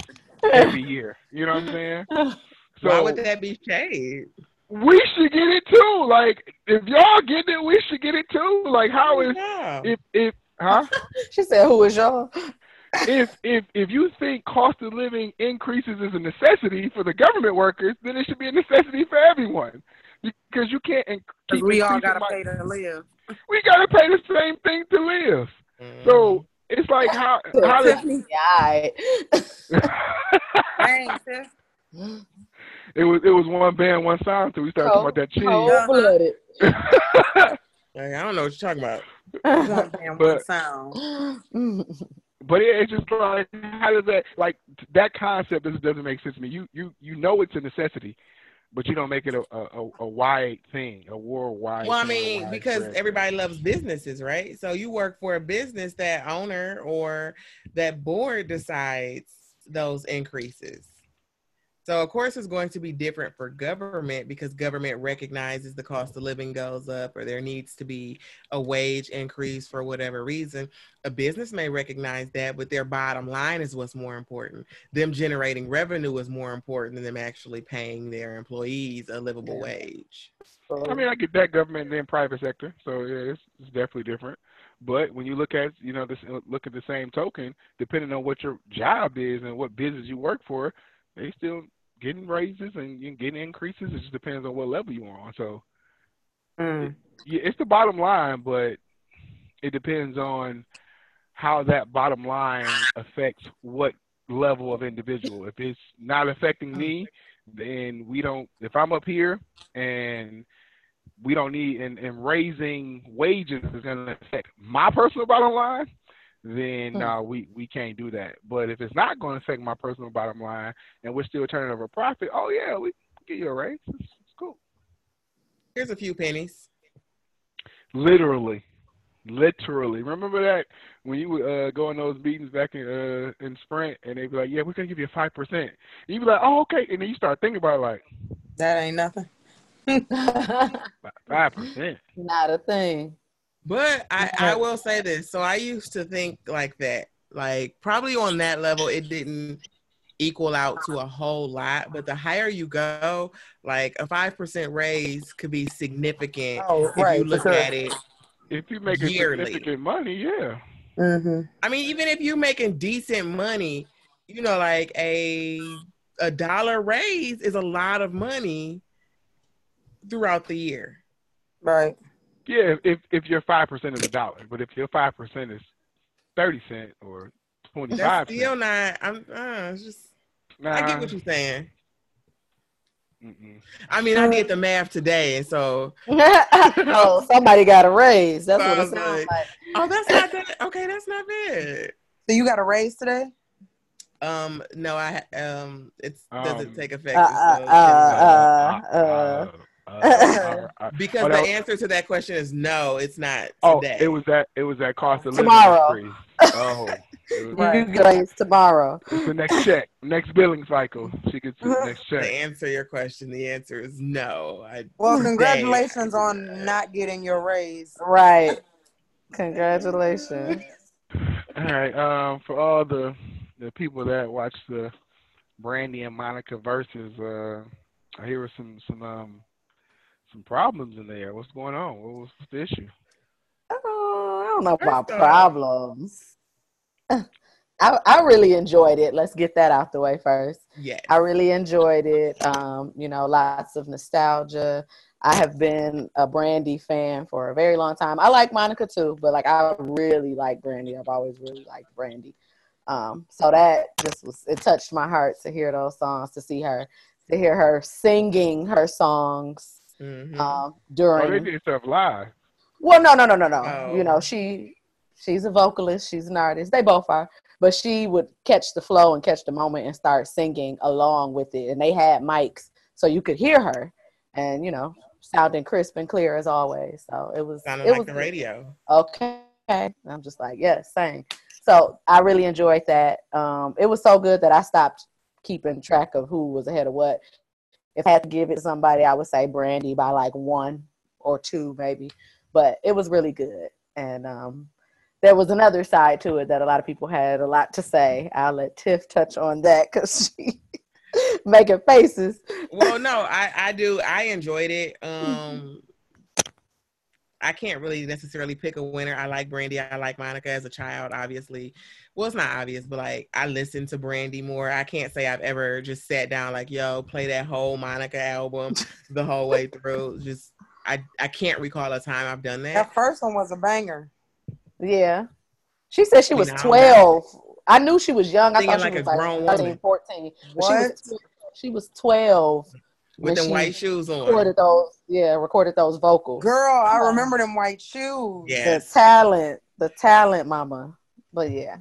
Speaker 1: every year. You know what I'm saying? So
Speaker 4: Why would that be shade?
Speaker 1: we should get it too. Like if y'all get it, we should get it too. Like how is
Speaker 4: Yeah.
Speaker 1: if if huh?
Speaker 2: She said, "Who is y'all?"
Speaker 1: if if if you think cost of living increases is a necessity for the government workers, then it should be a necessity for everyone. Because you can't inc-
Speaker 3: Because we all gotta
Speaker 1: my-
Speaker 3: pay to live.
Speaker 1: we gotta pay the same thing to live.
Speaker 4: Mm-hmm.
Speaker 1: So it's like how how does
Speaker 3: Tiffany,
Speaker 2: Yeah,
Speaker 3: dang, sis.
Speaker 1: It was it was one band one sound until we started talking about that cheese.
Speaker 2: cold blooded.
Speaker 4: Like, I don't know what you're talking about.
Speaker 3: One band, one
Speaker 1: But-
Speaker 3: sound.
Speaker 1: But it, it's just like how does that like that concept doesn't doesn't make sense to me. You you you know it's a necessity, but you don't make it a a, a wide thing, a worldwide.
Speaker 4: Well, I mean, because
Speaker 1: widespread
Speaker 4: everybody loves businesses, right? So you work for a business that owner or that board decides those increases. So of course it's going to be different for government because government recognizes the cost of living goes up or there needs to be a wage increase for whatever reason. A business may recognize that, but their bottom line is what's more important. Them generating revenue is more important than them actually paying their employees a livable
Speaker 2: Yeah.
Speaker 4: wage.
Speaker 1: I mean, I get that government and then private sector, so yeah, it's, it's definitely different. But when you look at you know this look at the same token, depending on what your job is and what business you work for, they still getting raises and getting increases. It just depends on what level you're on. So
Speaker 3: Mm.
Speaker 1: yeah, it's the bottom line, but it depends on how that bottom line affects what level of individual. If it's not affecting me, then we don't. If I'm up here and we don't need and, and raising wages is going to affect my personal bottom line, then
Speaker 2: Hmm.
Speaker 1: no, we we can't do that. But if it's not going to affect my personal bottom line and we're still turning over profit, oh yeah, we get you a raise. It's, it's cool.
Speaker 4: Here's a few pennies.
Speaker 1: Literally, literally. Remember that when you would uh, go in those meetings back in uh, in Sprint, and they'd be like, "Yeah, we're gonna give you five percent." You'd be like, "Oh, okay," and then you start thinking about it like
Speaker 3: That ain't nothing.
Speaker 1: five percent.
Speaker 2: Not a thing.
Speaker 4: But I, I will say this. So I used to think like that. Like probably on that level, it didn't equal out to a whole lot. But the higher you go, like a five percent raise could be significant
Speaker 3: Oh,
Speaker 4: if
Speaker 3: right.
Speaker 4: you look
Speaker 3: for
Speaker 4: at it.
Speaker 1: If you make a
Speaker 4: Yearly.
Speaker 1: significant money, yeah.
Speaker 3: Mm-hmm.
Speaker 4: I mean, even if you're making decent money, you know, like a a dollar raise is a lot of money throughout the year.
Speaker 3: Right.
Speaker 1: Yeah, if if your five percent is a dollar, but if your five percent is thirty cent or twenty five,
Speaker 4: That's
Speaker 1: five
Speaker 4: still not. I'm. Uh, it's just.
Speaker 1: nah,
Speaker 4: I get what you're saying.
Speaker 1: mm-mm.
Speaker 4: I mean, I did the math today, so
Speaker 2: oh, somebody got a raise. That's what it
Speaker 4: Sounds
Speaker 2: sounds
Speaker 4: like-
Speaker 2: like.
Speaker 4: oh, that's not bad. Okay, that's not bad.
Speaker 3: So you got a raise today?
Speaker 4: Um, no, I um, it's doesn't
Speaker 1: Um,
Speaker 4: take effect
Speaker 2: Uh,
Speaker 4: until
Speaker 2: uh,
Speaker 4: January.
Speaker 2: uh, uh.
Speaker 1: Uh,
Speaker 4: because the
Speaker 1: that was-
Speaker 4: answer to that question is no. It's not
Speaker 1: oh,
Speaker 4: today.
Speaker 1: it was that it was that cost of living
Speaker 2: Tomorrow.
Speaker 1: increase. Oh, it was-
Speaker 3: Right.
Speaker 2: You get a tomorrow.
Speaker 1: it's the next check, next billing cycle. She gets the next
Speaker 4: to
Speaker 1: check.
Speaker 4: answer your question. The answer is no. I
Speaker 3: Well,
Speaker 4: today,
Speaker 3: congratulations
Speaker 4: I
Speaker 3: on
Speaker 4: that.
Speaker 3: not getting your raise.
Speaker 2: Right. Congratulations.
Speaker 1: All right. Um, for all the the people that watch the Brandy and Monica versus, uh, I hear some some um some problems in there. What's going on? What was the issue?
Speaker 2: Oh, I don't know about
Speaker 4: off-
Speaker 2: problems. I, I really enjoyed it. Let's get that out the way first.
Speaker 4: Yeah.
Speaker 2: I really enjoyed it. Um, you know, lots of nostalgia. I have been a Brandy fan for a very long time. I like Monica too, but like I really like Brandy. I've always really liked Brandy. Um, so that just was it touched my heart to hear those songs, to see her, to hear her singing her songs
Speaker 4: Mhm.
Speaker 2: um,
Speaker 1: Oh,
Speaker 2: during
Speaker 1: they did stuff live.
Speaker 2: well, no, no, no, no, no.
Speaker 4: Oh.
Speaker 2: You know, she she's a vocalist, she's an artist. They both are. But she would catch the flow and catch the moment and start singing along with it. And they had mics so you could hear her and, you know, sounding crisp and clear as always. So it was
Speaker 4: Sounded
Speaker 2: it
Speaker 4: like
Speaker 2: was
Speaker 4: the radio.
Speaker 2: okay. And I'm just like, yes, same. So I really enjoyed that. Um, it was so good that I stopped keeping track of who was ahead of what. If I had to give it somebody, I would say Brandy by like one or two, maybe. But it was really good. And um, there was another side to it that a lot of people had a lot to say. I'll let Tiff touch on that because she making faces.
Speaker 4: well, no, I I do. I enjoyed it. Um, I can't really necessarily pick a winner. I like Brandy. I like Monica as a child, obviously. Well, it's not obvious, but like I listen to Brandy more. I can't say I've ever just sat down like, yo, play that whole Monica album the whole way through. Just I I can't recall a time I've done that.
Speaker 3: That first one was a banger.
Speaker 2: Yeah. She said she
Speaker 4: You
Speaker 2: was
Speaker 4: know,
Speaker 2: 12. I knew she was young. I thought she
Speaker 4: like a
Speaker 2: was like
Speaker 4: grown
Speaker 2: 13,
Speaker 4: woman.
Speaker 2: 14.
Speaker 3: What?
Speaker 2: She was, she was 12
Speaker 4: With
Speaker 2: when
Speaker 4: them white shoes on.
Speaker 2: recorded those. Yeah, recorded those vocals.
Speaker 3: Girl, I
Speaker 2: on.
Speaker 3: remember them white shoes.
Speaker 4: Yeah.
Speaker 2: The talent, the talent, mama. But yeah,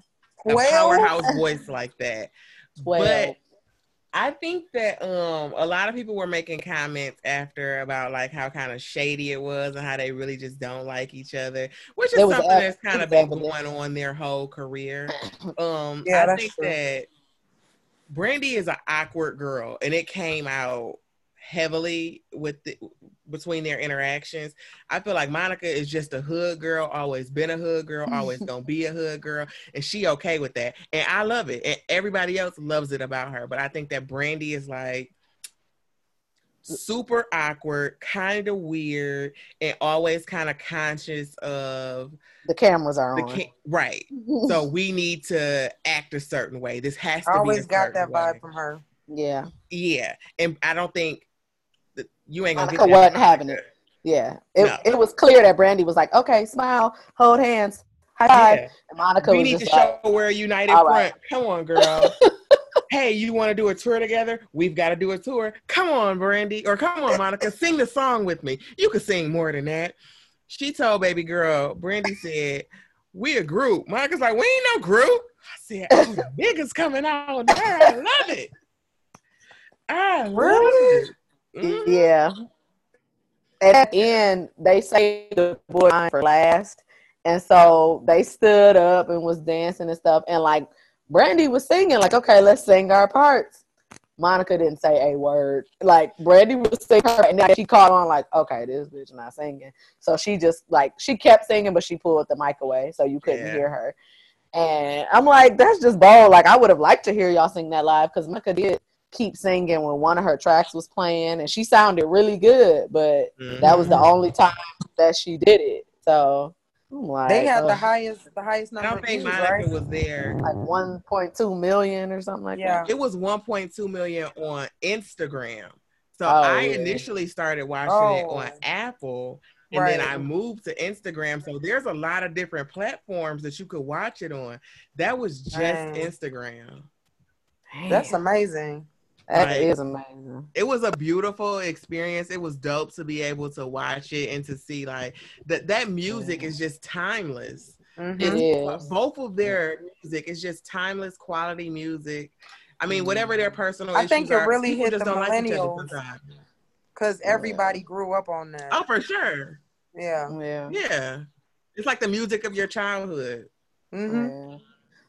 Speaker 4: a
Speaker 3: Well,
Speaker 4: powerhouse voice like that.
Speaker 2: 12.
Speaker 4: But I think that um a lot of people were making comments after about like how kind of shady it was and how they really just don't like each other, which is something
Speaker 2: ev-
Speaker 4: that's kind of been
Speaker 2: evident.
Speaker 4: going on their whole career. Um
Speaker 3: Yeah,
Speaker 4: I
Speaker 3: that's
Speaker 4: think
Speaker 3: true.
Speaker 4: that Brandy is an awkward girl and it came out heavily with the between their interactions. I feel like Monica is just a hood girl, always been a hood girl, always gonna be a hood girl, and she okay with that. And I love it. And everybody else loves it about her. But I think that Brandy is like super awkward, kind of weird, and always kind of conscious of
Speaker 2: the cameras are
Speaker 4: the
Speaker 2: on.
Speaker 4: ca- right. So we need to act a certain way. This has to
Speaker 3: I
Speaker 4: be
Speaker 3: always got
Speaker 4: certain
Speaker 3: that vibe
Speaker 4: way.
Speaker 3: from her.
Speaker 2: yeah,
Speaker 4: Yeah, and I don't think that you ain't gonna
Speaker 2: Monica
Speaker 4: get that
Speaker 2: wasn't having
Speaker 4: it.
Speaker 2: yeah. It,
Speaker 4: No.
Speaker 2: it was clear that Brandy was like, okay, smile, hold hands, high five.
Speaker 4: Yeah.
Speaker 2: And Monica
Speaker 4: we
Speaker 2: was
Speaker 4: need to
Speaker 2: like,
Speaker 4: show we're a united front.
Speaker 2: right.
Speaker 4: Come on, girl. hey, you want to do a tour together? We've got to do a tour. Come on, Brandy, or come on, Monica, sing the song with me. You can sing more than that. She told baby girl, Brandy said, "We a group." Monica's like, "We ain't no group." I said, "Oh, the niggas coming out there. I love it. I love
Speaker 3: Really?
Speaker 4: it." Mhm.
Speaker 2: Yeah. At the end, they say the boy line for last. And so they stood up and was dancing and stuff. And like Brandy was singing, like, okay, let's sing our parts. Monica didn't say a word. Like Brandy was singing her, and then she caught on, like, okay, this bitch not singing. So she just like she kept singing, but she pulled the mic away, so you couldn't
Speaker 4: Yeah.
Speaker 2: hear her. And I'm like, that's just bold. Like I would have liked to hear y'all sing that live because Monica did keep singing when one of her tracks was playing, and she sounded really good. But that was the
Speaker 3: Mhm.
Speaker 2: only time that she did it. So I'm like,
Speaker 3: They had
Speaker 2: uh,
Speaker 3: the highest, the highest number
Speaker 4: I
Speaker 3: number
Speaker 4: don't
Speaker 3: of
Speaker 4: think
Speaker 3: views,
Speaker 4: Monica
Speaker 3: right?
Speaker 4: was there.
Speaker 2: like 1.2 million or something like
Speaker 3: Yeah.
Speaker 4: It was 1.2 million on Instagram. So
Speaker 2: Oh,
Speaker 4: I
Speaker 2: yeah.
Speaker 4: initially started watching it on
Speaker 3: Oh.
Speaker 4: Apple and then I moved to Instagram. So there's a lot of different platforms that you could watch it on. That was just
Speaker 3: Dang.
Speaker 4: Instagram.
Speaker 2: that.
Speaker 3: That's amazing.
Speaker 2: That
Speaker 4: like-
Speaker 2: is amazing.
Speaker 4: It was a beautiful experience. It was dope to be able to watch it and to see like that that music
Speaker 2: Yeah.
Speaker 4: is just timeless.
Speaker 3: Mhm.
Speaker 4: It's-
Speaker 2: is.
Speaker 4: both of their music is just timeless quality music. I mean, whatever their personal
Speaker 3: I
Speaker 4: issues
Speaker 3: think it
Speaker 4: are,
Speaker 3: really
Speaker 4: people
Speaker 3: hit
Speaker 4: just
Speaker 3: the
Speaker 4: don't like each other
Speaker 3: millennials. Cause everybody grew up on that.
Speaker 4: Oh, for sure.
Speaker 3: Yeah.
Speaker 2: Yeah.
Speaker 4: Yeah. It's like the music of your childhood.
Speaker 3: hmm
Speaker 2: Yeah.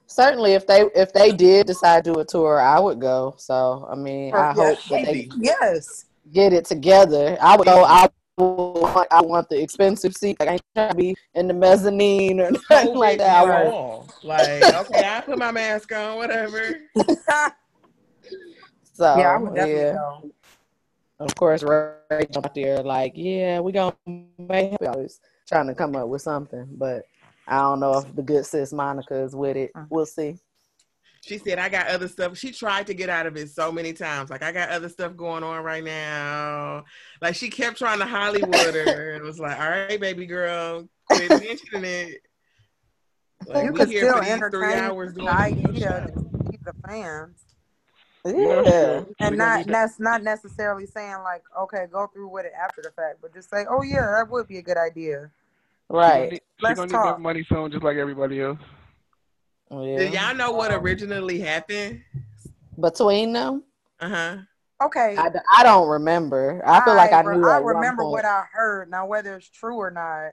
Speaker 2: Certainly, if they if they did decide to do a tour, I would go. So I mean, I
Speaker 3: Yeah.
Speaker 2: hope that they
Speaker 3: Yes.
Speaker 2: get it together. I would go. I would want, I want the expensive seat. Like I ain't trying to be in the mezzanine or nothing like that. I want.
Speaker 4: Like, okay, I put my mask on, whatever.
Speaker 2: so
Speaker 3: yeah, I would definitely
Speaker 2: yeah.
Speaker 3: go.
Speaker 2: Of course, Ray jumped out there like, yeah, we gonna make. it. I was trying to come up with something, but I don't know if the good sis Monica is with it. Uh-huh. We'll see.
Speaker 4: She said, I got other stuff. She tried to get out of it so many times. Like, I got other stuff going on right now. Like, she kept trying to Hollywood her and was like, all right, baby girl, quit mentioning it. Like,
Speaker 3: you
Speaker 4: we
Speaker 3: could still
Speaker 4: for three
Speaker 3: entertain
Speaker 4: hours
Speaker 3: the idea to keep the fans.
Speaker 2: Yeah,
Speaker 3: and not that's not necessarily saying like okay go through with it after the fact but just say oh yeah that would be a good idea
Speaker 1: She gonna
Speaker 2: right.
Speaker 1: need, she
Speaker 3: Let's
Speaker 1: gonna need
Speaker 3: talk.
Speaker 1: that money soon, just like everybody else.
Speaker 4: Did
Speaker 2: Yeah.
Speaker 4: y'all know what originally happened?
Speaker 2: Between them,
Speaker 4: Uh huh.
Speaker 3: okay
Speaker 2: I, I don't remember. I feel like I
Speaker 3: re-
Speaker 2: knew.
Speaker 3: I
Speaker 2: at one
Speaker 3: remember
Speaker 2: point.
Speaker 3: what I heard now whether it's true or not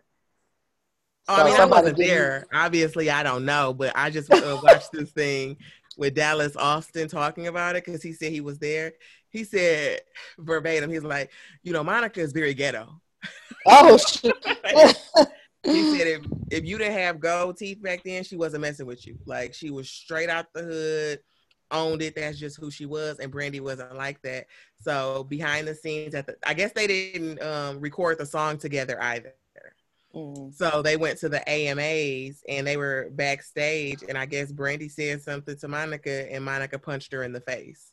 Speaker 4: Oh, I mean, I wasn't
Speaker 2: give me-
Speaker 4: there. Obviously, I don't know, but I just uh, watched this thing with Dallas Austin talking about it because he said he was there. He said verbatim, he's like, you know, Monica is very ghetto.
Speaker 2: Oh shit.
Speaker 4: he said if, if you didn't have gold teeth back then, she wasn't messing with you. Like she was straight out the hood, owned it. That's just who she was. And Brandy wasn't like that. So behind the scenes at the I guess they didn't um, record the song together either.
Speaker 2: Mm.
Speaker 4: So they went to the AMAs and they were backstage, and I guess Brandy said something to Monica, and Monica punched her in the face.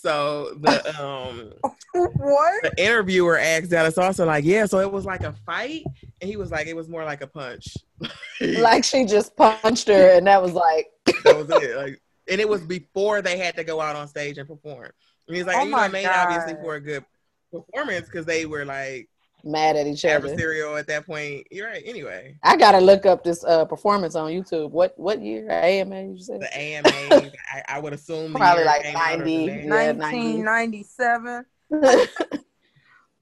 Speaker 4: So the um
Speaker 3: what?
Speaker 4: the interviewer asked Dallas Austin like, yeah, so it was like a fight, and he was like, it was more like a punch.
Speaker 2: Like she just punched her, and that was like,
Speaker 4: that was it. Like, and it was before they had to go out on stage and perform. And he's like,
Speaker 3: Oh
Speaker 4: you know, made obviously for a good performance because they were like
Speaker 2: mad at each other.
Speaker 4: adversarial at that point. You're right. Anyway,
Speaker 2: I gotta look up this uh performance on YouTube. What what year? AMA you said?
Speaker 4: the AMA, I, I would assume the
Speaker 2: Probably like
Speaker 4: came out or
Speaker 2: 90.
Speaker 4: something.
Speaker 2: Yeah,
Speaker 3: 1997.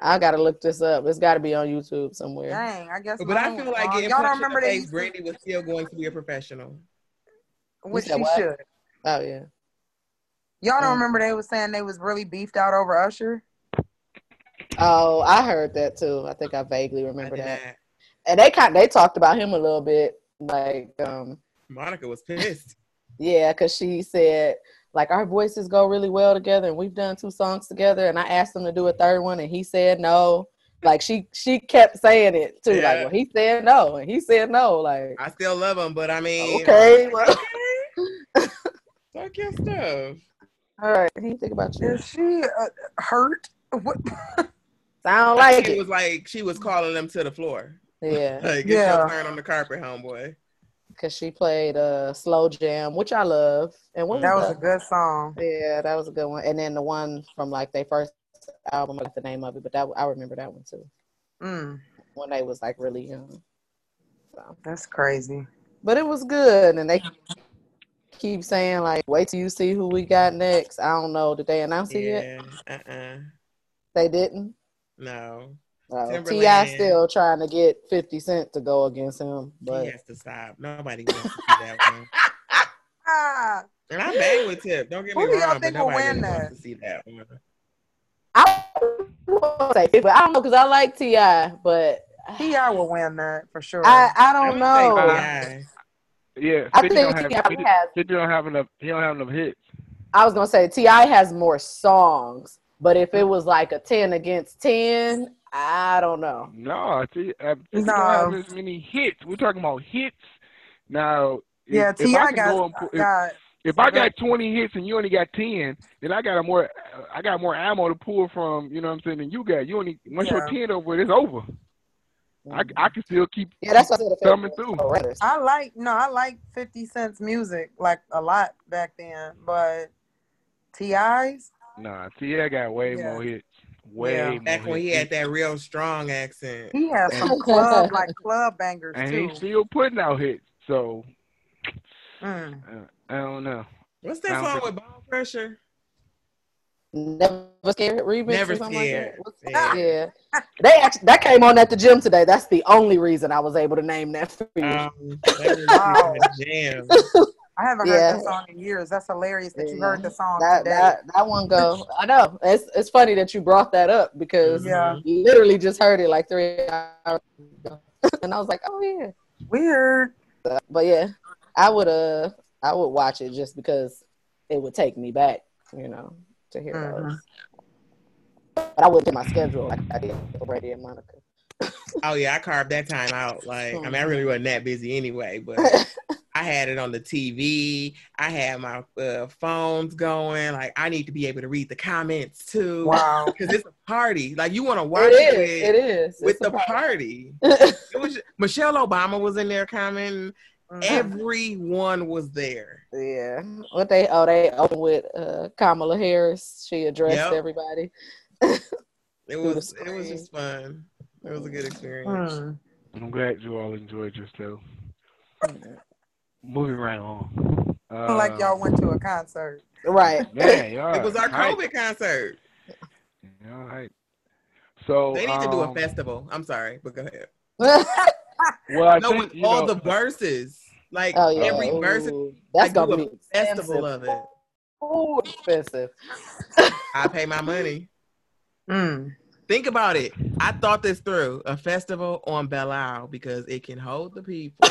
Speaker 2: I gotta look this up. It's gotta be on YouTube somewhere.
Speaker 3: Dang, I guess.
Speaker 4: But I feel like
Speaker 3: wrong. y'all don't remember
Speaker 4: the
Speaker 3: they
Speaker 4: face,
Speaker 3: used
Speaker 4: Brandy was still going to be a professional.
Speaker 3: which she
Speaker 2: what?
Speaker 3: should.
Speaker 2: Oh yeah.
Speaker 3: Y'all don't
Speaker 2: Mm.
Speaker 3: remember they was saying they was really beefed out over Usher?
Speaker 2: Oh, I heard that too. I think I vaguely remember
Speaker 4: did
Speaker 2: that.
Speaker 4: not.
Speaker 2: And they kind they talked about him a little bit, like um
Speaker 4: Monica was pissed.
Speaker 2: yeah, because she said like our voices go really well together, and we've done two songs together. And I asked him to do a third one, and he said no. Like she she kept saying it too. Like well, he said no, and he said no. Like
Speaker 4: I still love him, but I mean,
Speaker 2: okay, well,
Speaker 4: talk your stuff.
Speaker 2: all right. What do you think about you?
Speaker 3: Is she uh, hurt? What?
Speaker 2: Sound like
Speaker 4: it
Speaker 2: it.
Speaker 4: was like she was calling them to the floor.
Speaker 2: Yeah,
Speaker 4: Like, get
Speaker 3: Yeah.
Speaker 4: your turn on the carpet, homeboy.
Speaker 2: because she played uh slow jam, which I love. And what
Speaker 3: That was
Speaker 2: the-
Speaker 3: a good song.
Speaker 2: Yeah, that was a good one. And then the one from like their first album, I forget the name of it, but that I remember that one too.
Speaker 3: Mm,
Speaker 2: When they was like really young. So,
Speaker 3: that's crazy.
Speaker 2: but it was good, and they keep saying like, "Wait till you see who we got next." I don't know. Did they announce it yet?
Speaker 4: Yeah. Uh-uh.
Speaker 2: They didn't.
Speaker 4: No.
Speaker 2: Uh, T.I. still trying to get Fifty Cent to go against him, but
Speaker 4: he has to stop. Nobody wants to see that one. And I bang with Tip. Don't get me
Speaker 3: Who do y'all
Speaker 4: wrong, but
Speaker 3: think will
Speaker 4: nobody
Speaker 3: win
Speaker 4: really
Speaker 3: that?
Speaker 4: wants to see that one.
Speaker 2: I won't say, but I don't know because I like T.I., but
Speaker 3: T.I. will win that for sure.
Speaker 2: I I
Speaker 4: I
Speaker 2: don't
Speaker 4: would
Speaker 2: know.
Speaker 4: say
Speaker 1: Yeah,
Speaker 2: I think
Speaker 1: don't have,
Speaker 2: T.I. has
Speaker 1: 50 don't have enough. He don't have enough hits.
Speaker 2: I was gonna say T.I. has more songs, but if it was like a ten against ten, I don't know.
Speaker 1: No, T, uh, 50
Speaker 3: No.
Speaker 1: don't have as many hits. We're talking about hits. Now, if,
Speaker 3: yeah,
Speaker 1: if
Speaker 3: T.I.
Speaker 1: I
Speaker 3: got,
Speaker 1: go and pu- if,
Speaker 3: got
Speaker 1: if I got 20 hits and you only got 10, then I got a more I got more ammo to pull from. You know what I'm saying? Than you got. You only once
Speaker 3: Yeah.
Speaker 1: your 10 over, it's over. I I can still keep
Speaker 2: yeah, that's what I said. if
Speaker 1: coming through.
Speaker 3: I like no, I like Fifty Cent's music like a lot back then, but T.I.'s
Speaker 1: Nah, T.I. got way
Speaker 3: Yeah.
Speaker 1: more hits. Way
Speaker 3: Yeah.
Speaker 1: more
Speaker 4: Back when he had that real strong accent.
Speaker 3: he has some club like club bangers
Speaker 1: and
Speaker 3: too.
Speaker 1: he's still putting out hits. So
Speaker 3: Mm.
Speaker 1: uh, I don't know.
Speaker 4: What's that
Speaker 1: I
Speaker 4: song with Bone Crusher?
Speaker 2: Never scared remix
Speaker 4: Never
Speaker 2: or something
Speaker 4: Scared.
Speaker 2: like that.
Speaker 4: Yeah.
Speaker 2: Yeah, they actually that came on at the gym today. That's the only reason I was able to name that for you.
Speaker 4: Um, that was
Speaker 3: Wow.
Speaker 4: jam.
Speaker 3: I haven't
Speaker 2: Yeah.
Speaker 3: heard that song in years. That's hilarious that you heard the song
Speaker 2: that
Speaker 3: today.
Speaker 2: that that one go. I know it's it's funny that you brought that up because
Speaker 3: Yeah.
Speaker 2: you literally just heard it like three hours ago, and I was like, oh yeah.
Speaker 3: Weird.
Speaker 2: But yeah, I would uh I would watch it just because it would take me back, you know, to hear
Speaker 3: Mhm.
Speaker 2: those. But I wouldn't do my schedule like I did for Brandy and Monica.
Speaker 4: Oh yeah, I carved that time out. Like, I mean, I really wasn't that busy anyway, but I had it on the TV. I had my uh, phones going. Like, I need to be able to read the comments too.
Speaker 3: Wow.
Speaker 4: Because it's a party. Like, you want to watch
Speaker 2: it
Speaker 4: it,
Speaker 2: is.
Speaker 4: with,
Speaker 2: It is.
Speaker 4: with
Speaker 2: It's
Speaker 4: the party.
Speaker 2: party.
Speaker 4: It was Michelle Obama was in there commenting.
Speaker 3: Mhm.
Speaker 4: Everyone was there.
Speaker 2: yeah. What they oh they opened with uh Kamala Harris. She addressed
Speaker 4: Yep.
Speaker 2: everybody.
Speaker 4: It was it was just fun. It was a good experience.
Speaker 3: Mm.
Speaker 1: I'm glad you all enjoyed yourself. Moving right on. Uh,
Speaker 3: like y'all went to a concert.
Speaker 2: Right.
Speaker 1: Man, y'all
Speaker 4: It was our
Speaker 1: hype.
Speaker 4: COVID concert.
Speaker 1: Y'all. So
Speaker 4: They need to do a
Speaker 1: um,
Speaker 4: festival. I'm sorry, but go ahead.
Speaker 1: well, I
Speaker 4: no,
Speaker 1: think
Speaker 4: with
Speaker 1: you
Speaker 4: all
Speaker 1: know,
Speaker 4: the verses, like
Speaker 2: Oh yeah,
Speaker 4: every verse,
Speaker 2: that's
Speaker 4: like,
Speaker 2: gonna
Speaker 4: a
Speaker 2: be
Speaker 4: festival
Speaker 2: expensive.
Speaker 4: of it.
Speaker 2: Ooh, expensive.
Speaker 4: I pay my money.
Speaker 3: Mm.
Speaker 4: Think about it. I thought this through. A festival on Belle Isle because it can hold the people.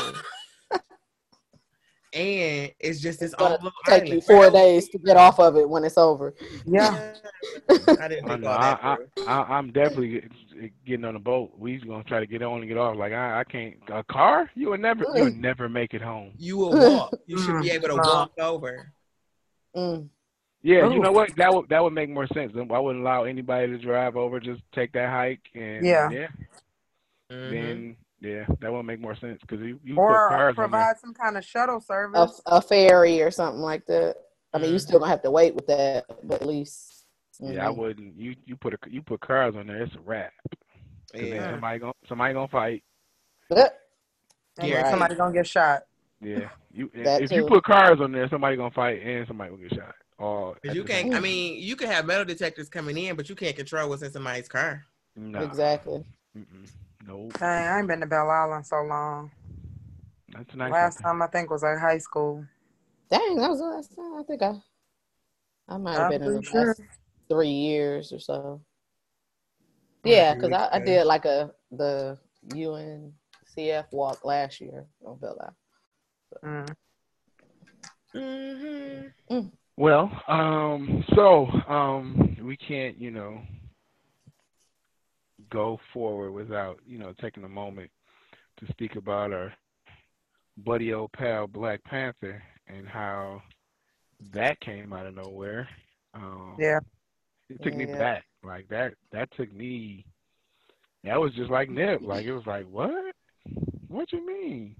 Speaker 4: And it's just this
Speaker 2: It's gonna take you four days to get off of it when it's over.
Speaker 3: Yeah.
Speaker 4: I didn't
Speaker 1: I
Speaker 4: think
Speaker 1: know,
Speaker 4: all
Speaker 1: I,
Speaker 4: that
Speaker 1: I,
Speaker 4: through.
Speaker 1: I, I'm definitely getting on the boat. We gonna try to get on and get off. Like I, I can't. A car? You would never, you would never make it home.
Speaker 4: You will walk. You should be
Speaker 3: Mm,
Speaker 4: able to walk over.
Speaker 2: Mm.
Speaker 1: Yeah, you know what? That would that would make more sense. I wouldn't allow anybody to drive over. Just take that hike and
Speaker 3: Yeah.
Speaker 1: yeah.
Speaker 4: Mhm.
Speaker 1: Then yeah, that would make more sense because you, you
Speaker 3: Or
Speaker 1: put cars on there.
Speaker 3: provide some kind of shuttle service.
Speaker 2: a ferry or something like that. I mean, you
Speaker 4: Mhm.
Speaker 2: still gonna have to wait with that, but at least.
Speaker 1: Yeah, I wouldn't. You you put a, you put cars on there. It's a wrap. 'Cause then
Speaker 4: Yeah.
Speaker 1: somebody gonna somebody gonna fight.
Speaker 2: But
Speaker 3: And
Speaker 4: Yeah.
Speaker 3: somebody gonna get shot.
Speaker 1: Yeah, you
Speaker 2: That
Speaker 1: if you put cars on there, somebody gonna fight and somebody will get shot. Or
Speaker 4: 'Cause
Speaker 1: at
Speaker 4: you can't. I mean, you can have metal detectors coming in, but you can't control what's in somebody's car.
Speaker 1: Nah,
Speaker 2: exactly.
Speaker 1: Mm-mm. Nope.
Speaker 3: Dang, I ain't been to Belle Isle in so long.
Speaker 1: That's nice.
Speaker 3: Last time I think was like high school.
Speaker 2: Dang, that was the last time. I think I, I might have
Speaker 3: I'm
Speaker 2: been in the
Speaker 3: pretty sure.
Speaker 2: last three years or so. Yeah, because I, I did like a the UNCF walk last year on Belle Isle.
Speaker 3: Mm.
Speaker 4: Mm-hmm.
Speaker 1: Well, um, so um, we can't, you know, go forward without, you know, taking a moment to speak about our buddy old pal Black Panther and how that came out of nowhere. Um,
Speaker 3: Yeah.
Speaker 1: it took me back. Like that. That took me. That was just like Nip. Like it was like, what? What you mean?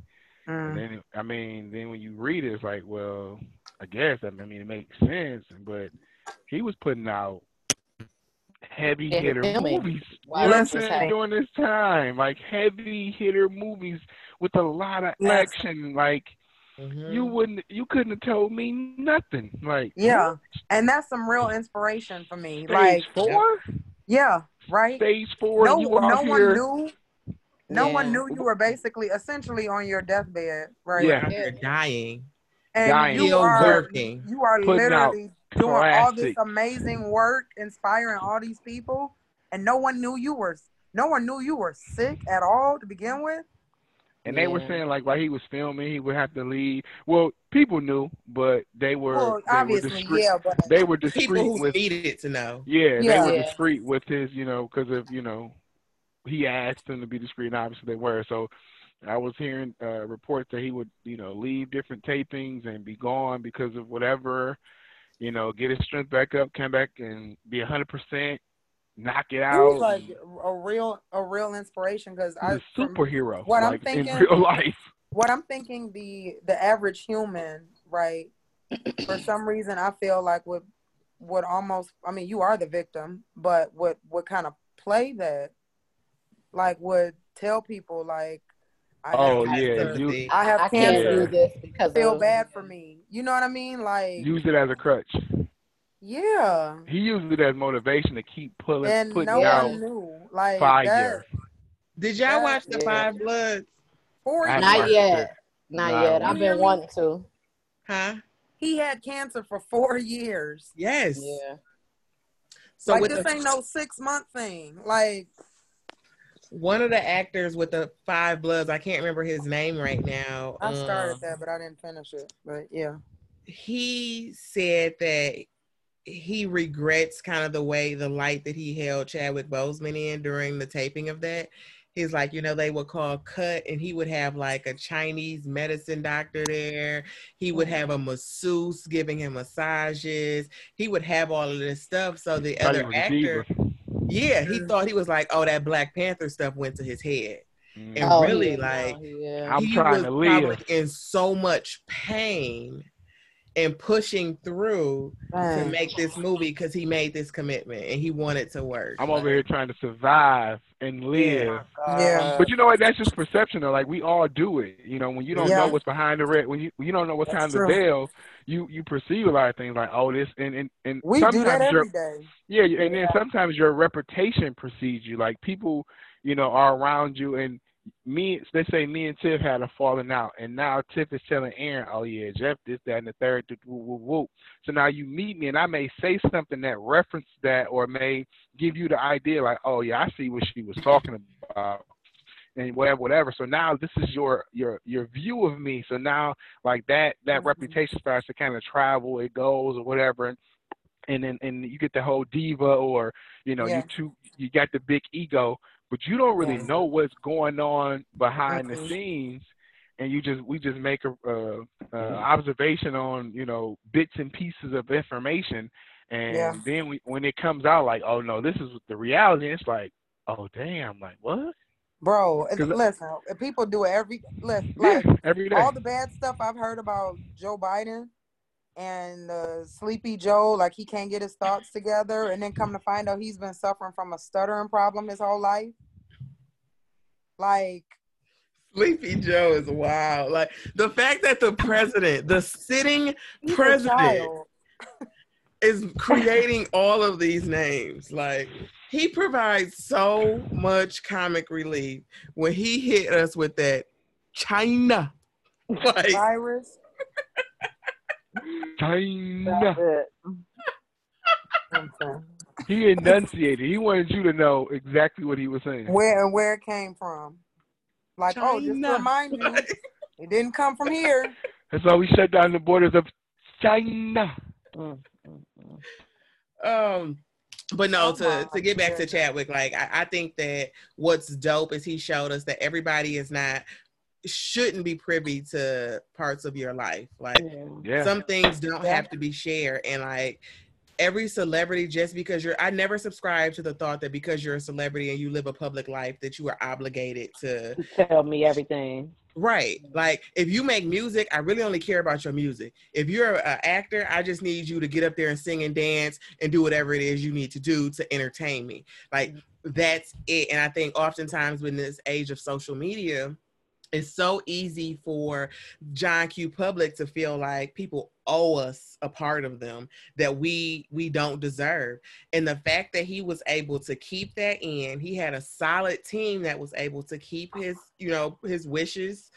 Speaker 1: And
Speaker 3: Mm.
Speaker 1: then I mean, then when you read it, it's like, well, I guess I mean it makes sense, but he was putting out heavy
Speaker 2: Yeah,
Speaker 1: hitter
Speaker 2: filming
Speaker 1: movies.
Speaker 2: while
Speaker 1: you know what I'm saying? During this time, like heavy hitter movies with a lot of
Speaker 3: Listen.
Speaker 1: action. Like
Speaker 4: Mm-hmm.
Speaker 1: you wouldn't, you couldn't have told me nothing. Like
Speaker 3: Yeah. And that's some real inspiration for me.
Speaker 1: Stage
Speaker 3: Like,
Speaker 1: four,
Speaker 3: yeah, right?
Speaker 1: stage four.
Speaker 3: No,
Speaker 1: you
Speaker 3: no
Speaker 1: out
Speaker 3: one
Speaker 1: here,
Speaker 3: knew. No one knew you were basically essentially on your deathbed, right?
Speaker 1: Yeah.
Speaker 4: You're dying.
Speaker 3: And
Speaker 1: Dying.
Speaker 3: you
Speaker 4: Still
Speaker 3: are
Speaker 4: working.
Speaker 3: you are
Speaker 1: Putting out
Speaker 3: literally doing all this amazing work, inspiring all these people, and no one knew you were no one knew you were sick at all to begin with.
Speaker 1: And they were saying like while he was filming, he would have to leave. Well, people knew, but they were
Speaker 3: Well,
Speaker 1: they were
Speaker 3: obviously,
Speaker 1: discreet.
Speaker 3: yeah, but
Speaker 1: They were discreet
Speaker 4: People
Speaker 1: discreet
Speaker 4: who
Speaker 1: with
Speaker 4: needed to know.
Speaker 1: yeah, they
Speaker 3: Yeah.
Speaker 1: were
Speaker 2: Yeah.
Speaker 1: discreet with his, you know, because of you know, he asked them to be discreet, and obviously they were. So I was hearing uh, reports that he would, you know, leave different tapings and be gone because of whatever, you know, get his strength back up, come back and be a hundred percent, knock it out.
Speaker 3: he was like a real a real inspiration because I
Speaker 1: superhero,
Speaker 3: what I'm
Speaker 1: like in
Speaker 3: thinking-
Speaker 1: real life.
Speaker 3: what I'm thinking the the average human, right? For some reason, I feel like would would almost. I mean, you are the victim, but would would kind of play that, like would tell people like, I
Speaker 1: Oh
Speaker 3: have
Speaker 1: yeah, you
Speaker 3: I have
Speaker 2: I can't do this because
Speaker 3: Feel
Speaker 2: of,
Speaker 3: bad for me. You know what I mean? Like,
Speaker 1: use it as a crutch.
Speaker 3: yeah.
Speaker 1: He used it as motivation to keep pulling,
Speaker 3: And
Speaker 1: putting
Speaker 3: no
Speaker 1: out
Speaker 3: one knew. Like
Speaker 1: fire.
Speaker 3: that.
Speaker 4: Did y'all watch the
Speaker 2: Yeah.
Speaker 4: Five Bloods?
Speaker 3: Four
Speaker 1: I haven't
Speaker 2: yet.
Speaker 1: it.
Speaker 2: Not
Speaker 1: Nah,
Speaker 2: yet.
Speaker 1: I
Speaker 2: I've been wanting to.
Speaker 4: Huh?
Speaker 3: He had cancer for four years.
Speaker 4: Yes.
Speaker 2: Yeah.
Speaker 4: So
Speaker 3: like
Speaker 4: with
Speaker 3: this
Speaker 4: the,
Speaker 3: ain't no six month thing. Like
Speaker 4: one of the actors with the Five Bloods, I can't remember his name right now.
Speaker 3: I started
Speaker 4: um,
Speaker 3: that, but I didn't finish it. But yeah.
Speaker 4: he said that he regrets kind of the way the light that he held Chadwick Boseman in during the taping of that. He's like, you know, they would call cut, and he would have like a Chinese medicine doctor there. He would have a masseuse giving him massages. He would have all of this stuff. So the other actor,
Speaker 1: diva.
Speaker 4: Yeah, he thought he was like, oh, that Black Panther stuff went to his head.
Speaker 1: Mm.
Speaker 4: And
Speaker 2: Oh,
Speaker 4: really,
Speaker 2: yeah,
Speaker 4: like,
Speaker 2: yeah.
Speaker 1: I'm
Speaker 4: he
Speaker 1: trying
Speaker 4: was
Speaker 1: to live.
Speaker 4: probably in so much pain and pushing through to make this movie because he made this commitment and he wanted to work.
Speaker 1: I'm over here trying to survive and live.
Speaker 3: Yeah.
Speaker 1: But you know what? That's just perception, though. Like we all do it. You know, when you don't
Speaker 3: Yeah.
Speaker 1: know what's behind the red, when you when you don't know what's
Speaker 3: That's
Speaker 1: behind the veil, you you perceive a lot of things like, oh, this and and and
Speaker 3: We do
Speaker 1: sometimes
Speaker 3: that
Speaker 1: your
Speaker 3: every day.
Speaker 1: yeah, and then sometimes your reputation precedes you. Like people, you know, are around you, and me, let's say me and Tiff had a falling out, and now Tiff is telling Aaron, "Oh yeah, Jeff, this, that, and the third, woo, woo, woo." So now you meet me, and I may say something that references that, or may give you the idea, like, "Oh yeah, I see what she was talking about." And whatever, whatever. So now this is your your your view of me. So now like that that mm-hmm. reputation starts to kind of travel. It goes or whatever, and and then and you get the whole diva or you know yeah. you two you got the big ego, but you don't really know what's going on behind mm-hmm. the scenes. And you just we just make a, uh, uh, observation on you know bits and pieces of information, and yeah. then we, when it comes out like oh no this is the reality, it's like oh damn like what
Speaker 3: Bro, listen, people do it every listen, like
Speaker 1: every day.
Speaker 3: All the bad stuff I've heard about Joe Biden and uh, Sleepy Joe, like he can't get his thoughts together, and then come to find out he's been suffering from a stuttering problem his whole life. Like
Speaker 4: Sleepy Joe is wild. Like the fact that the president, the sitting president, is creating all of these names. Like he provides so much comic relief when he hit us with that China
Speaker 3: like, virus.
Speaker 1: China. he enunciated. He wanted you to know exactly what he was saying.
Speaker 3: Where and where it came from. Like, China. oh, just to remind you, it didn't come from here.
Speaker 1: That's why we shut down the borders of China. Mm.
Speaker 4: Um, but no, oh to to get back to Chadwick, like I, I think that what's dope is he showed us that everybody is not shouldn't be privy to parts of your life. Like yeah. some things don't have to be shared. And like every celebrity, just because you're I never subscribe to the thought that because you're a celebrity and you live a public life that you are obligated to
Speaker 2: tell me everything.
Speaker 4: Right. Like if you make music, I really only care about your music. If you're an actor, I just need you to get up there and sing and dance and do whatever it is you need to do to entertain me. Like mm-hmm. that's it. And I think oftentimes in this age of social media, it's so easy for John Q Public to feel like people owe us a part of them that we we don't deserve. And the fact that he was able to keep that in, he had a solid team that was able to keep his, you know, his wishes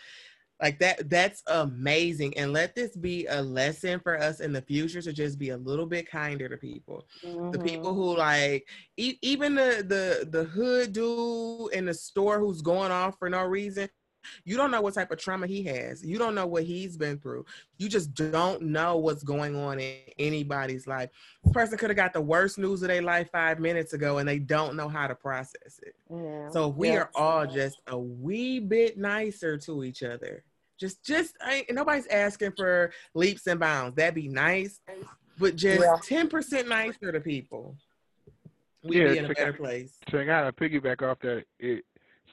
Speaker 4: like that that's amazing and let this be a lesson for us in the future to just be a little bit kinder to people mm-hmm. the people mm-hmm. who like e- even the the the hood dude in the store who's going off for no reason you don't know what type of trauma he has. You don't know what he's been through. You just don't know what's going on in anybody's life. This person could have got the worst news of their life five minutes ago and they don't know how to process it. Yeah. So we are all just a wee bit nicer to each other. Just, just, I, nobody's asking for leaps and bounds. That'd be nice, but just ten percent nicer to people. We'd yeah, be in a better place.
Speaker 1: So I gotta piggyback off that. It,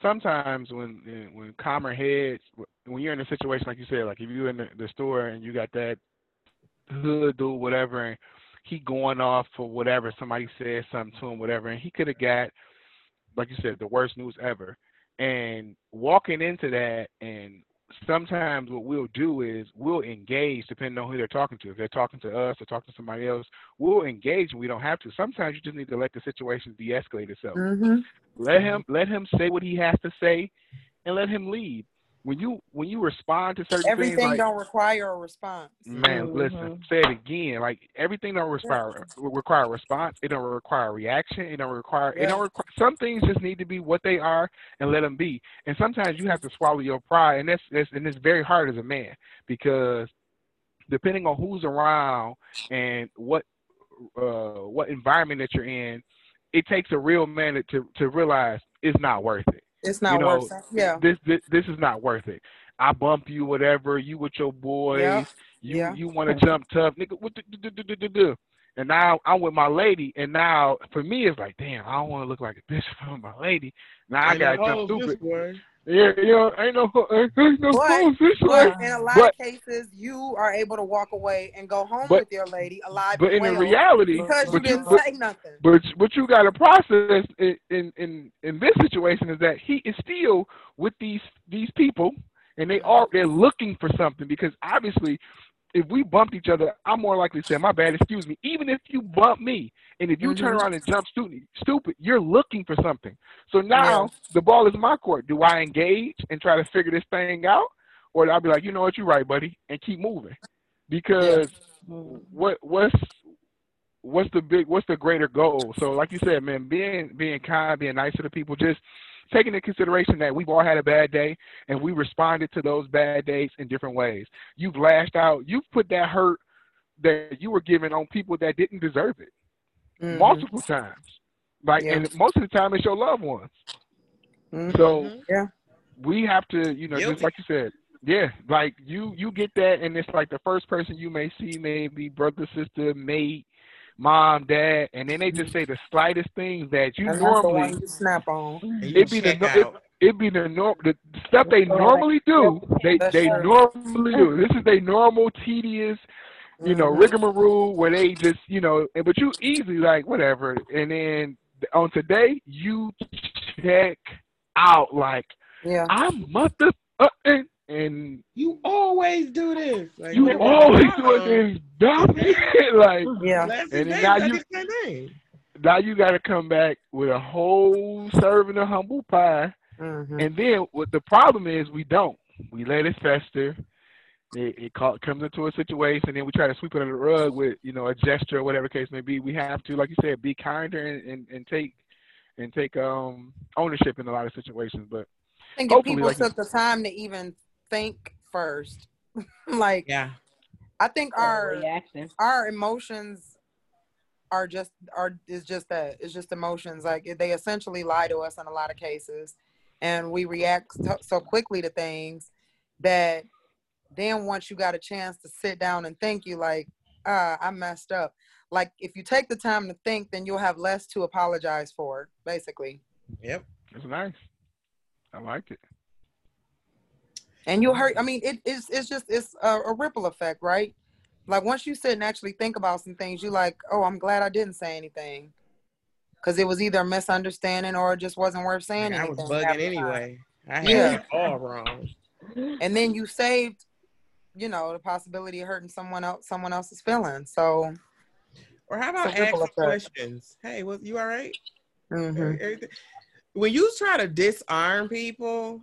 Speaker 1: sometimes when eh, when calmer heads, when you're in a situation like you said, like if you're in the, the store and you got that hood dude, whatever, and he going off for whatever somebody said something to him, whatever, and he could have got, like you said, the worst news ever. And walking into that and sometimes what we'll do is we'll engage depending on who they're talking to. If they're talking to us or talking to somebody else, we'll engage and we don't have to. Sometimes you just need to let the situation de-escalate itself. Mm-hmm. Let him let him say what he has to say and let him lead when you when you respond to certain
Speaker 3: everything
Speaker 1: things, like,
Speaker 3: don't require a response.
Speaker 1: Man, mm-hmm. listen, say it again. Like everything don't require require a response. It don't require a reaction. It don't require. Yeah. It don't require. Some things just need to be what they are and let them be. And sometimes you have to swallow your pride, and that's, that's and it's very hard as a man because depending on who's around and what uh, what environment that you're in, it takes a real man to to realize it's not worth it.
Speaker 3: It's not you know, worth it. Yeah.
Speaker 1: This, this this is not worth it. I bump you, whatever. You with your boys. Yeah. You yeah. you want to jump tough, nigga. What the, do, And now I'm with my lady, and now for me it's like, damn, I don't want to look like a bitch for my lady. Now I gotta jump oh, stupid. Yeah, you know, ain't no, ain't no
Speaker 3: but, but in a lot but, of cases, you are able to walk away and go home but, with your lady alive.
Speaker 1: But in well reality,
Speaker 3: because you didn't you, say nothing.
Speaker 1: But what you got to process in, in in in this situation is that he is still with these these people, and they are they're looking for something because obviously if we bumped each other, I'm more likely to say, my bad, excuse me. Even if you bump me And if you turn
Speaker 3: Mhm.
Speaker 1: around and jump stupid, stupid, you're looking for something. So now the ball is my court. Do I engage and try to figure this thing out, or I'll be like, you know what, you're right, buddy, and keep moving? Because what what's what's the big what's the greater goal? So like you said, man, being being kind, being nice to the people, just taking into consideration that we've all had a bad day and we responded to those bad days in different ways. You've lashed out, you've put that hurt that you were given on people that didn't deserve it
Speaker 3: Mhm.
Speaker 1: multiple times. Like
Speaker 3: Yeah.
Speaker 1: and most of the time it's your loved ones.
Speaker 3: Mhm.
Speaker 1: So
Speaker 4: Mhm.
Speaker 3: Yeah.
Speaker 1: we have to, you know,
Speaker 4: Guilty.
Speaker 1: just like you said, yeah, like you you get that, and it's like the first person you may see, maybe brother, sister, mate, mom, dad, and then they just say the slightest things that you
Speaker 3: and
Speaker 1: normally
Speaker 3: you snap on.
Speaker 1: It'd be the
Speaker 4: check
Speaker 1: no-
Speaker 4: out.
Speaker 1: it be the norm the stuff they normally do. They
Speaker 3: That's
Speaker 1: they
Speaker 3: true.
Speaker 1: normally do. This is their normal tedious, you know,
Speaker 3: Mhm.
Speaker 1: rigmarole where they just you know, but you easily like whatever, and then on today you check out like
Speaker 3: Yeah.
Speaker 1: I'm mother uh, and, and
Speaker 4: You always do this. Like,
Speaker 1: you always doing this dumb shit like
Speaker 3: Yeah.
Speaker 4: Last
Speaker 1: And
Speaker 4: day,
Speaker 1: now you-
Speaker 4: it's that name.
Speaker 1: now you got to come back with a whole serving of humble pie.
Speaker 3: Mhm.
Speaker 1: And then what the problem is, we don't. We let it fester. It, it call, comes into a situation, and then we try to sweep it under the rug with, you know, a gesture or whatever case may be. We have to, like you said, be kinder and, and, and take and take um ownership in a lot of situations. But
Speaker 3: I think if people
Speaker 1: like
Speaker 3: took the time to even think first, like
Speaker 4: Yeah.
Speaker 3: I think our
Speaker 2: reacting.
Speaker 3: our emotions are just are is just that it's just emotions like they essentially lie to us in a lot of cases and we react so, so quickly to things that then once you got a chance to sit down and think you like ah i messed up like if you take the time to think then you'll have less to apologize for basically
Speaker 4: Yep.
Speaker 1: it's nice. I like it.
Speaker 3: And you'll hurt i mean it, it's, it's just it's a, a ripple effect right like once you sit and actually think about some things you like oh i'm glad i didn't say anything because it was either a misunderstanding or it just wasn't worth saying
Speaker 4: I was bugging
Speaker 3: the time.
Speaker 4: anyway. I had
Speaker 3: Yeah.
Speaker 4: it all wrong.
Speaker 3: and then you saved you know the possibility of hurting someone else someone else's feelings so
Speaker 4: Or how about
Speaker 3: It's a ripple
Speaker 4: asking questions? Hey, was you all right?
Speaker 3: mhm.
Speaker 4: When you try to disarm people,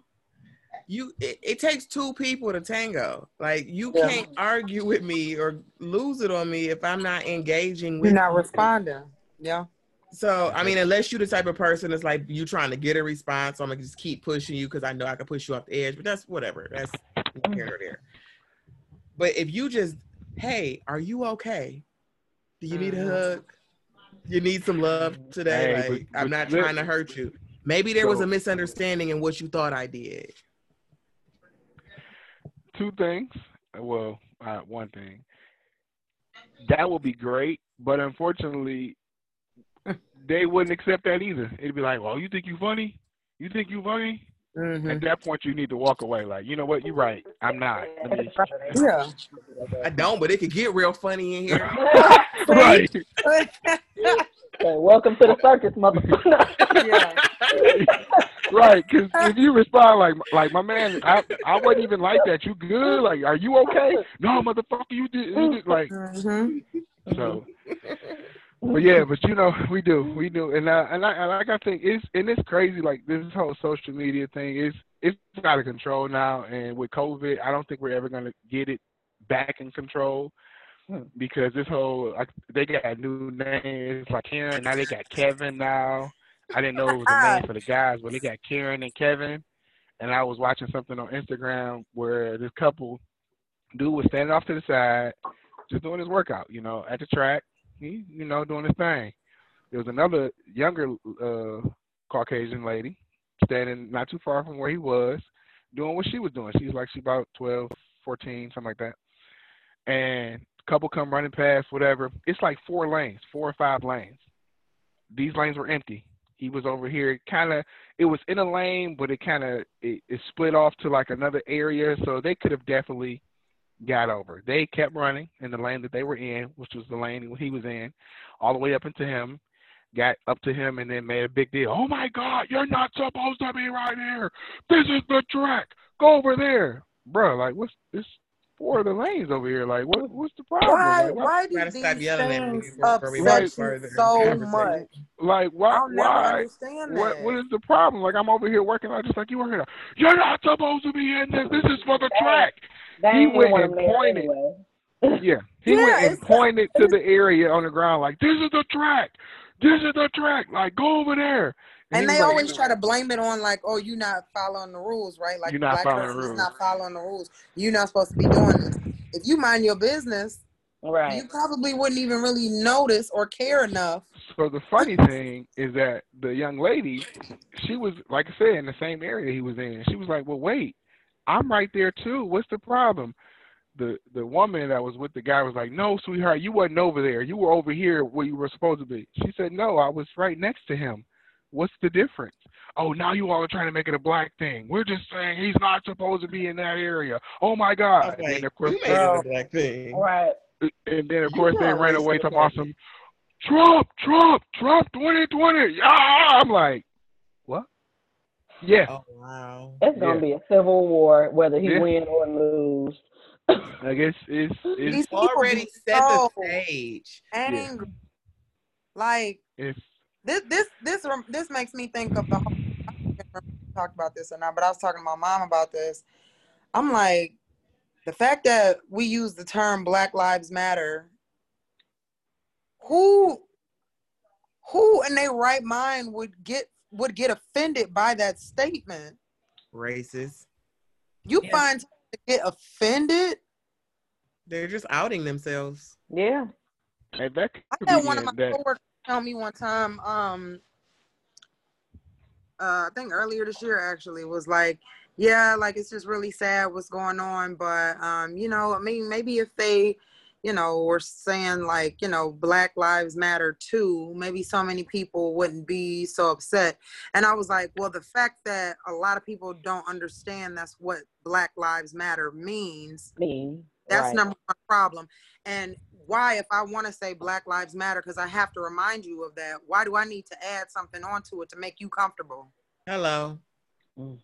Speaker 4: you it, it takes two people to tango. Like you
Speaker 3: Yeah.
Speaker 4: can't argue with me or lose it on me if I'm not engaging with
Speaker 3: you're not
Speaker 4: you.
Speaker 3: responding yeah
Speaker 4: So I mean, unless you're the type of person that's like you trying to get a response, so I'm gonna just keep pushing you because I know I can push you off the edge. But that's whatever. That's here nor there. But if you just, hey, are you okay? Do you need a
Speaker 3: Mhm.
Speaker 4: hug? You need some love today.
Speaker 1: Hey,
Speaker 4: like
Speaker 1: but-
Speaker 4: I'm not
Speaker 1: look-
Speaker 4: trying to hurt you. Maybe there was a misunderstanding in what you thought I did.
Speaker 1: Two things. Well, uh, one thing. That would be great, but unfortunately, they wouldn't accept that either. It'd be like, "Well, you think you funny? You think you funny?"
Speaker 3: Mhm.
Speaker 1: At that point, you need to walk away. Like, you know what? You're right. I'm not. Let me-
Speaker 3: yeah
Speaker 4: I don't, but it could get real funny in here.
Speaker 1: right.
Speaker 2: Okay, welcome to the circus, motherfucker.
Speaker 3: yeah
Speaker 1: right. Because if you respond like, like my man, I, I wasn't even like that. You good? Like, are you okay? No, motherfucker, you did. You did. Like,
Speaker 3: Mhm.
Speaker 1: so. But yeah, but you know, we do, we do, and uh, and I, and like I think it's and it's crazy. Like this whole social media thing is it's out of control now, and with COVID, I don't think we're ever gonna get it back in control because this whole like they got new names like Karen, now they got Kevin now. I didn't know it was a name for the guys, but they got Karen and Kevin. And I was watching something on Instagram where this couple dude was standing off to the side, just doing his workout, you know, at the track he, you know, doing his thing. There was another younger uh, Caucasian lady standing not too far from where he was, doing what she was doing. She's like she about 12, 14, something like that. And couple come running past, whatever. It's like four lanes, four or five lanes. These lanes were empty. He was over here, kind of. It was in a lane, but it kind of it, it split off to like another area, so they could have definitely got over. They kept running in the lane that they were in, which was the lane he was in, all the way up into him. Got up to him and then made a big deal. Oh my God, you're not supposed to be right here. This is the track. Go over there, bro. Like, what's this? Four the lanes over here. Like, what what's the problem?
Speaker 3: Why?
Speaker 1: Like,
Speaker 3: Why do
Speaker 4: Gotta
Speaker 3: these
Speaker 4: stop yelling at me
Speaker 3: things
Speaker 4: before- before we
Speaker 1: go
Speaker 3: upset you so much?
Speaker 1: like why
Speaker 3: I'll never
Speaker 1: why
Speaker 3: understand
Speaker 1: what
Speaker 3: that.
Speaker 1: what is the problem? Like I'm over here working out just like you working here. You're not supposed to be in this. This is for the track.
Speaker 2: They
Speaker 1: He went
Speaker 2: want
Speaker 1: and pointed.
Speaker 2: anyway.
Speaker 1: Yeah. He
Speaker 3: Yeah,
Speaker 1: went and pointed to the area on the ground like, This is the track. This is the track. Like go over there.
Speaker 3: And
Speaker 1: he
Speaker 3: they
Speaker 1: like,
Speaker 3: always try to blame it on like, oh, you're not following the rules, right? Like
Speaker 1: You're not
Speaker 3: black
Speaker 1: following the
Speaker 3: person is
Speaker 1: rules.
Speaker 3: not following the rules. You're not supposed to be doing this. If you mind your business,
Speaker 2: Right.
Speaker 3: you probably wouldn't even really notice or care enough.
Speaker 1: So the funny thing is that the young lady, she was like I said in the same area he was in. She was like, "Well, wait, I'm right there too. What's the problem?" The the woman that was with the guy was like, "No, sweetheart, you wasn't over there. You were over here where you were supposed to be." She said, "No, I was right next to him. What's the difference?" Oh, now you all are trying to make it a black thing. We're just saying he's not supposed to be in that area. Oh my God!
Speaker 4: was
Speaker 1: And then of course,
Speaker 4: you made it a black thing.
Speaker 2: Right.
Speaker 1: and then of
Speaker 4: You
Speaker 1: course they ran away talking
Speaker 4: about
Speaker 1: about Trump, Trump, Trump, twenty twenty. Yeah, I'm like, what? Yeah,
Speaker 4: Oh wow.
Speaker 2: It's gonna
Speaker 1: Yeah.
Speaker 2: be a civil war, whether he
Speaker 1: Yeah.
Speaker 2: win or lose.
Speaker 1: I guess it's
Speaker 3: These
Speaker 1: it's
Speaker 3: people
Speaker 4: Already
Speaker 3: be
Speaker 4: set the stage.
Speaker 3: angry. Like
Speaker 1: it's
Speaker 3: this, this, this, this makes me think of the whole. I can't remember if talked about this or not, but I was talking to my mom about this. I'm like, the fact that we use the term Black Lives Matter. Who, who in their right mind would get would get offended by that statement?
Speaker 4: Racist.
Speaker 3: You
Speaker 2: Yeah.
Speaker 3: find to get offended?
Speaker 4: They're just outing themselves.
Speaker 2: Yeah.
Speaker 1: and that
Speaker 3: I
Speaker 1: could
Speaker 3: had one of my
Speaker 1: that.
Speaker 3: coworkers tell me one time, um, uh, I think earlier this year actually was like, yeah, like it's just really sad what's going on, but um, you know, I mean, maybe if they, you know, were saying like, you know, Black Lives Matter too, maybe so many people wouldn't be so upset. And I was like, well, the fact that a lot of people don't understand that's what Black Lives Matter means
Speaker 2: Me.
Speaker 3: that's
Speaker 2: right.
Speaker 3: number one problem. And why, if I want to say Black Lives Matter, because I have to remind you of that, why do I need to add something onto it to make you comfortable?
Speaker 4: Hello.
Speaker 2: Mm,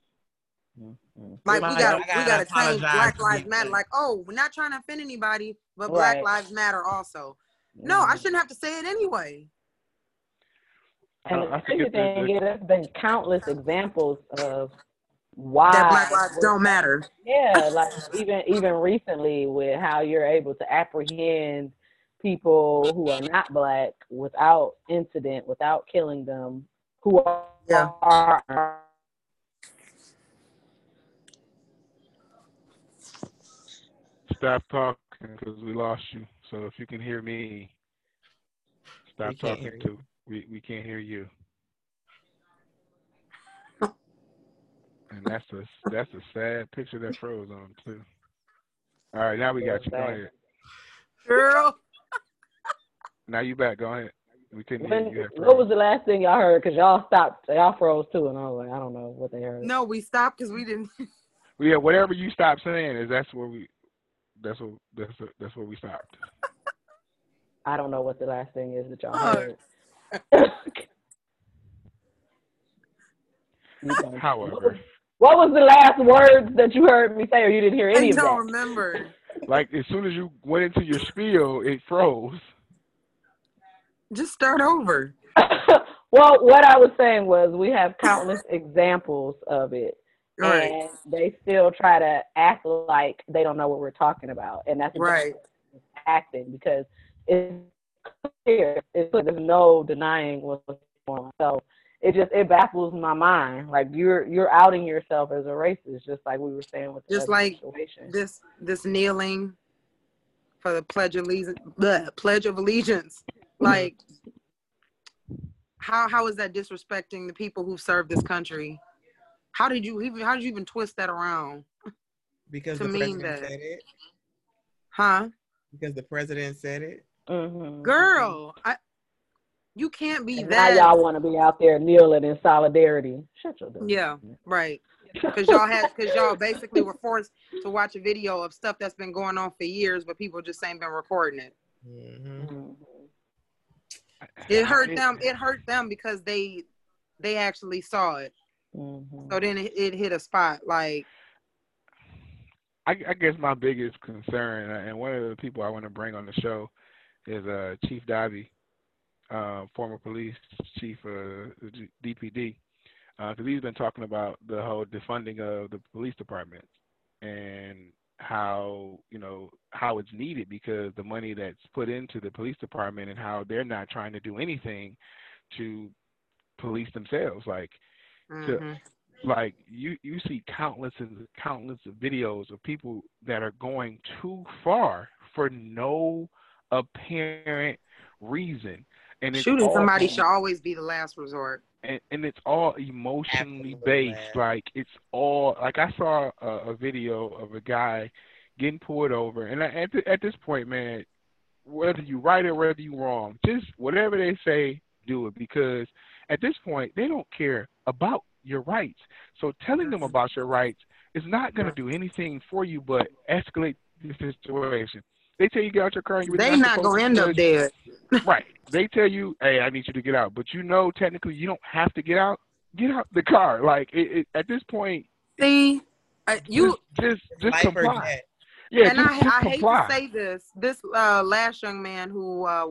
Speaker 2: mm, mm.
Speaker 3: Like we got
Speaker 4: I
Speaker 3: we
Speaker 4: gotta
Speaker 3: got change Black
Speaker 4: for
Speaker 3: Lives Matter. Like, oh, we're not trying to offend anybody, but Black
Speaker 2: Right.
Speaker 3: Lives Matter also. No, I
Speaker 2: Mhm.
Speaker 3: shouldn't have to say it anyway.
Speaker 2: And
Speaker 1: I-
Speaker 2: the
Speaker 1: I
Speaker 2: crazy
Speaker 1: forget the-
Speaker 2: thing
Speaker 1: the-
Speaker 2: is, there's been countless examples of why
Speaker 3: That Black Lives don't matter.
Speaker 2: Yeah, like even even recently with how you're able to apprehend people who are not black without incident, without killing them, who are,
Speaker 3: Yeah.
Speaker 2: are
Speaker 1: Stop talking because we lost you. So if you can hear me, stop talking too. We we can't hear you. And that's a that's a sad picture that froze on too. All right, now we got you. Go ahead.
Speaker 3: Girl.
Speaker 1: Now you back. Go ahead. We couldn't hear
Speaker 2: when,
Speaker 1: you. you.
Speaker 2: what was the last thing y'all heard? Because y'all stopped, y'all froze too, and I was like, I don't know what they heard.
Speaker 3: No, we stopped because we didn't.
Speaker 1: Yeah, whatever you stopped saying is that's where we. That's what that's that's where we stopped.
Speaker 2: I don't know what the last thing is that y'all
Speaker 3: Oh.
Speaker 2: heard.
Speaker 1: However,
Speaker 2: What was the last words that you heard me say, or you didn't hear any
Speaker 3: I
Speaker 2: of that?
Speaker 3: I don't
Speaker 2: that?
Speaker 3: remember.
Speaker 1: like as soon as you went into your spiel, it froze.
Speaker 3: Just start over.
Speaker 2: well, what I was saying was we have countless examples of it,
Speaker 3: Right.
Speaker 2: and they still try to act like they don't know what we're talking about, and that's
Speaker 3: Right.
Speaker 2: acting because it's clear. It's there's no denying what's going on. So it just it baffles my mind. Like you're you're outing yourself as a racist, just like we were saying with the
Speaker 3: Just like
Speaker 2: situation.
Speaker 3: This this kneeling for the pledge of allegiance. Bleh, pledge of allegiance. Like, how how is that disrespecting the people who serve this country? How did you even how did you even twist that around?
Speaker 4: Because
Speaker 3: To
Speaker 4: the
Speaker 3: mean
Speaker 4: president
Speaker 3: that.
Speaker 4: said it.
Speaker 3: Huh?
Speaker 4: Because the president said it.
Speaker 2: Mhm.
Speaker 3: Girl, I you can't be
Speaker 2: And now y'all want to be out there kneeling in solidarity. Shut your door.
Speaker 3: Yeah. right. Because y'all had because y'all basically were forced to watch a video of stuff that's been going on for years, but people just ain't been recording it.
Speaker 4: hmm
Speaker 2: Mhm.
Speaker 3: It hurt them. It hurt them because they they actually saw it.
Speaker 2: Mhm.
Speaker 3: So then it, it hit a spot. Like
Speaker 1: I, I guess my biggest concern, uh, and one of the people I want to bring on the show, is uh, Chief Godbee, uh, former police chief of DPD, because uh, he's been talking about the whole defunding of the police department and how you know how it's needed because the money that's put into the police department and how they're not trying to do anything to police themselves like
Speaker 3: Mm-hmm.
Speaker 1: to, like you you see countless and countless of videos of people that are going too far for no apparent reason and it's
Speaker 3: Shooting
Speaker 1: all-
Speaker 3: somebody should always be the last resort.
Speaker 1: and, and it's all emotionally
Speaker 4: Absolutely,
Speaker 1: based.
Speaker 4: man.
Speaker 1: Like it's all like I saw a, a video of a guy getting pulled over, and I- at th- at this point, man, whether you right or whether you wrong, just whatever they say, do it because at this point they don't care about your rights. So telling them about your rights is not going to do anything for you but escalate the situation. They tell you get out your car, and you're
Speaker 3: They not gonna end up dead.
Speaker 1: right. They tell you, "Hey, I need you to get out," but you know technically you don't have to get out. Get out the car. Like it, it, at this point,
Speaker 3: See, uh, you
Speaker 1: just just, just comply. Yeah,
Speaker 3: and
Speaker 1: just,
Speaker 3: I,
Speaker 1: just
Speaker 3: I hate to say this. This uh, last young man who uh,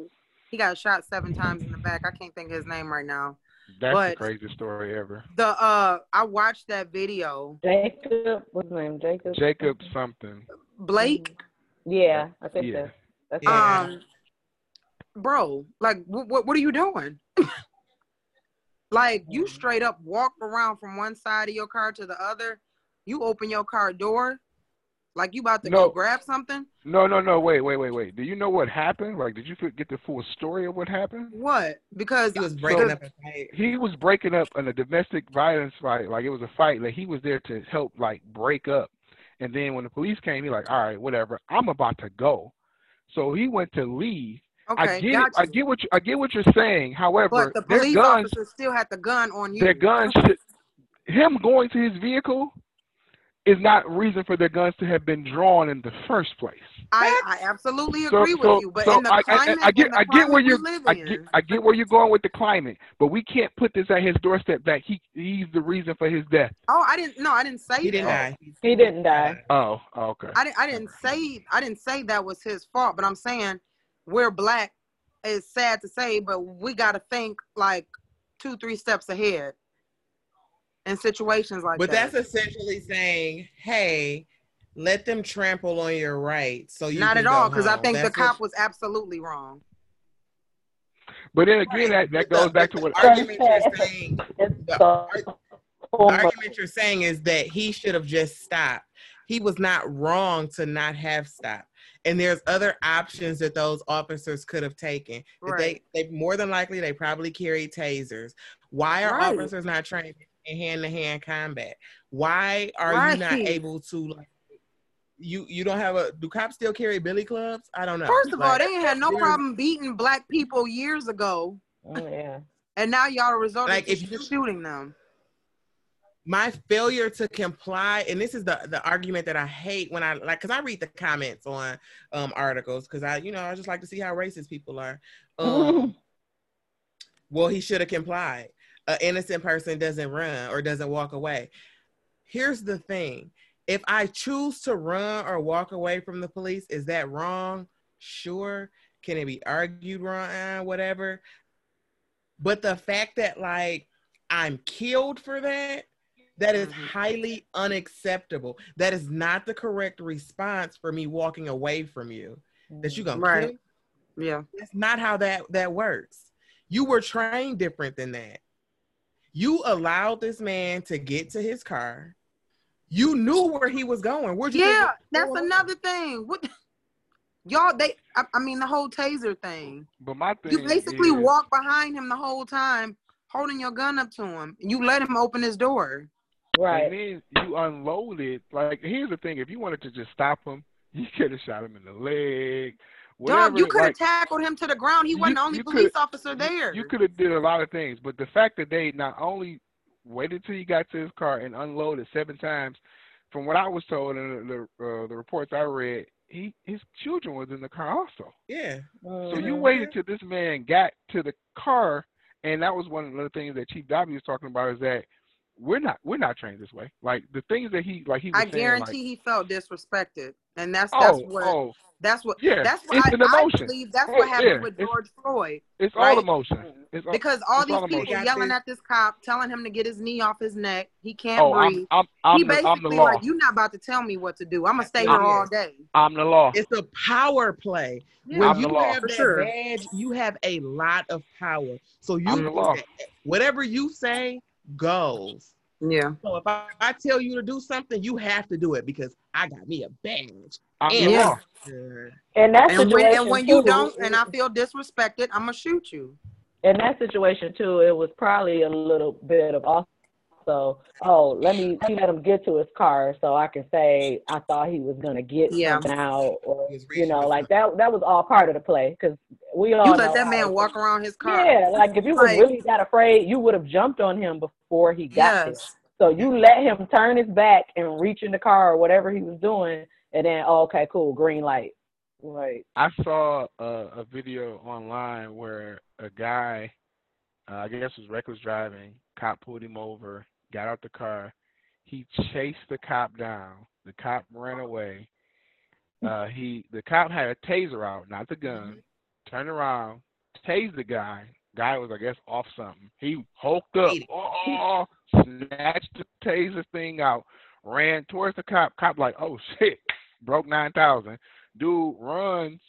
Speaker 3: he got shot seven times in the back. I can't think of his name right now.
Speaker 1: That's
Speaker 3: but-
Speaker 1: the craziest story ever.
Speaker 3: The uh, I watched that video.
Speaker 5: Jacob, what's his name? Jacob.
Speaker 1: Jacob something.
Speaker 3: Blake,
Speaker 5: Yeah, I think
Speaker 1: Yeah.
Speaker 5: so. That's
Speaker 4: Yeah.
Speaker 3: um, bro, like what what, what are you doing? like you straight up walk around from one side of your car to the other. You open your car door, like you about to
Speaker 1: No.
Speaker 3: go grab something.
Speaker 1: No, no, no. Wait, wait, wait, wait. Do you know what happened? Like, did you get the full story of what happened?
Speaker 3: What? Because
Speaker 4: He was breaking
Speaker 1: So-
Speaker 4: up a fight.
Speaker 1: He was breaking up in a domestic violence fight. Like it was a fight. Like he was there to help like break up. And then when the police came, he like, all right, whatever. I'm about to go. So he went to leave.
Speaker 3: okay,
Speaker 1: I get
Speaker 3: got
Speaker 1: it. I get what you, I get what you're saying. However,
Speaker 3: But the
Speaker 1: their
Speaker 3: police
Speaker 1: guns,
Speaker 3: officer still had the gun on you.
Speaker 1: their should. Him going to his vehicle is not reason for their guns to have been drawn in the first place.
Speaker 3: I, I absolutely agree
Speaker 1: so-
Speaker 3: with you, but
Speaker 1: so
Speaker 3: in the
Speaker 1: I, I,
Speaker 3: climate,
Speaker 1: I get,
Speaker 3: the
Speaker 1: I get where you're,
Speaker 3: we live
Speaker 1: I
Speaker 3: in,
Speaker 1: get, I get where you're going with the climate, but we can't put this at his doorstep. That he, he's the reason for his death.
Speaker 3: oh, I didn't. No, I didn't say
Speaker 4: He didn't
Speaker 3: that.
Speaker 4: die. Oh.
Speaker 5: He didn't die.
Speaker 1: Oh, oh, okay.
Speaker 3: I didn't. I didn't say. I didn't say that was his fault. But I'm saying we're black. It's sad to say, but we got to think like two, three steps ahead in situations like
Speaker 4: But
Speaker 3: that.
Speaker 4: But that's essentially saying, hey, let them trample on your rights. So you
Speaker 3: not
Speaker 4: can
Speaker 3: at all because I
Speaker 4: home.
Speaker 3: think the cop
Speaker 4: what-
Speaker 3: was absolutely wrong.
Speaker 1: But then again, that, that goes
Speaker 4: the-
Speaker 1: back to what.
Speaker 4: the argument you're saying. The
Speaker 5: the
Speaker 4: ar- The argument you're saying is that he should have just stopped. He was not wrong to not have stopped. And there's other options that those officers could have taken.
Speaker 3: Right.
Speaker 4: They, they more than likely they probably carry tasers. Why are
Speaker 3: Right.
Speaker 4: officers not trained in hand-to-hand combat? Why are you not
Speaker 3: Right.
Speaker 4: able to like you you don't have a do cops still carry billy clubs? I don't know.
Speaker 3: First of all, they ain't had no problem beating black people years ago,
Speaker 5: Oh, yeah.
Speaker 3: and now y'all are resorting
Speaker 4: Like,
Speaker 3: to
Speaker 4: if you're
Speaker 3: shooting them.
Speaker 4: my failure to comply and this is the the argument that i hate when i like because i read the comments on um articles because i you know i just like to see how racist people are um well he should have complied an innocent person doesn't run or doesn't walk away here's the thing if i choose to run or walk away from the police is that wrong sure can it be argued wrong whatever but the fact that like i'm killed for that that is
Speaker 3: Mhm.
Speaker 4: highly unacceptable. That is not the correct response for me walking away from you. That you gonna
Speaker 3: Right.
Speaker 4: kill.
Speaker 3: Yeah.
Speaker 4: That's not how that that works. You were trained different than that. You allowed this man to get to his car. You knew where he was going. Where'd you
Speaker 3: Yeah, that's
Speaker 4: was
Speaker 3: another thing. What y'all they I, I mean the whole taser thing.
Speaker 1: But my thing
Speaker 3: You basically
Speaker 1: is,
Speaker 3: walk behind him the whole time, holding your gun up to him. And you let him open his door.
Speaker 5: Right.
Speaker 1: And then you unloaded. Like, here's the thing: if you wanted to just stop him, you could have shot him in the leg. Whatever.
Speaker 3: Dog, you could have
Speaker 1: like,
Speaker 3: tackled him to the ground. He wasn't
Speaker 1: You-
Speaker 3: the only police officer there.
Speaker 1: You could have did a lot of things, but the fact that they not only waited till he got to his car and unloaded seven times, from what I was told and the the, uh, the reports I read, he his children was in the car also.
Speaker 4: Yeah.
Speaker 1: So you
Speaker 5: Mhm.
Speaker 1: waited till this man got to the car, and that was one of the things that Chief Godbee was talking about is that we're not we're not trained this way. Like the things that he like he was
Speaker 3: I
Speaker 1: saying,
Speaker 3: guarantee
Speaker 1: like,
Speaker 3: he felt disrespected, and that's that's
Speaker 1: oh
Speaker 3: what
Speaker 1: oh
Speaker 3: that's what
Speaker 1: yeah,
Speaker 3: that's what
Speaker 1: it's
Speaker 3: I,
Speaker 1: an
Speaker 3: I believe. That's what happened
Speaker 1: yeah,
Speaker 3: with
Speaker 1: it's-
Speaker 3: George Floyd
Speaker 1: It's
Speaker 3: right?
Speaker 1: all emotion. It's all,
Speaker 3: because all
Speaker 1: it's
Speaker 3: these
Speaker 1: all
Speaker 3: people
Speaker 1: emotion.
Speaker 3: yelling at this cop, telling him to get his knee off his neck. He can't
Speaker 1: oh,
Speaker 3: breathe.
Speaker 1: I'm I'm
Speaker 3: he
Speaker 1: I'm the,
Speaker 3: basically
Speaker 1: I'm the law.
Speaker 3: like, "You're not about to tell me what to do. I'm gonna stay here
Speaker 4: I'm-
Speaker 3: all day."
Speaker 1: I'm the law.
Speaker 4: It's a power play.
Speaker 3: Yeah.
Speaker 4: When
Speaker 1: I'm the
Speaker 4: you
Speaker 1: law.
Speaker 4: have
Speaker 3: For
Speaker 4: that
Speaker 3: sure.
Speaker 4: badge, you have a lot of power. So you
Speaker 1: I'm the law.
Speaker 4: whatever you say goes.
Speaker 3: Yeah.
Speaker 4: So if I, I tell you to do something, you have to do it because I got me a badge.
Speaker 1: I'm
Speaker 4: And
Speaker 3: Yeah.
Speaker 1: law.
Speaker 4: Uh,
Speaker 5: that
Speaker 3: And when and when you
Speaker 5: too,
Speaker 3: don't, and I feel disrespected, I'm gonna shoot you.
Speaker 5: in that situation too, it was probably a little bit of also, oh, let me let me let him get to his car so I can say I thought he was gonna get
Speaker 3: Yeah.
Speaker 5: something out, or you know, like that. That was all part of the play because we all
Speaker 3: You
Speaker 5: know
Speaker 3: let that man
Speaker 5: it-
Speaker 3: walk around his car.
Speaker 5: Yeah, like if you was
Speaker 3: Like-
Speaker 5: really that afraid, you would have jumped on him before he got there.
Speaker 3: Yes.
Speaker 5: So you let him turn his back and reach in the car or whatever he was doing, and then oh, okay, cool, green light. Like
Speaker 1: I saw a, a video online where a guy, uh, I guess was reckless driving, cop pulled him over, got out the car, he chased the cop down. The cop ran away. Uh, he the cop had a taser out, not the gun. Turned around, tased the guy. Guy was I guess off something. He hulked up, oh, snatched the taser thing out, ran towards the cop. Cop like, oh shit, broke nine thousand. Dude runs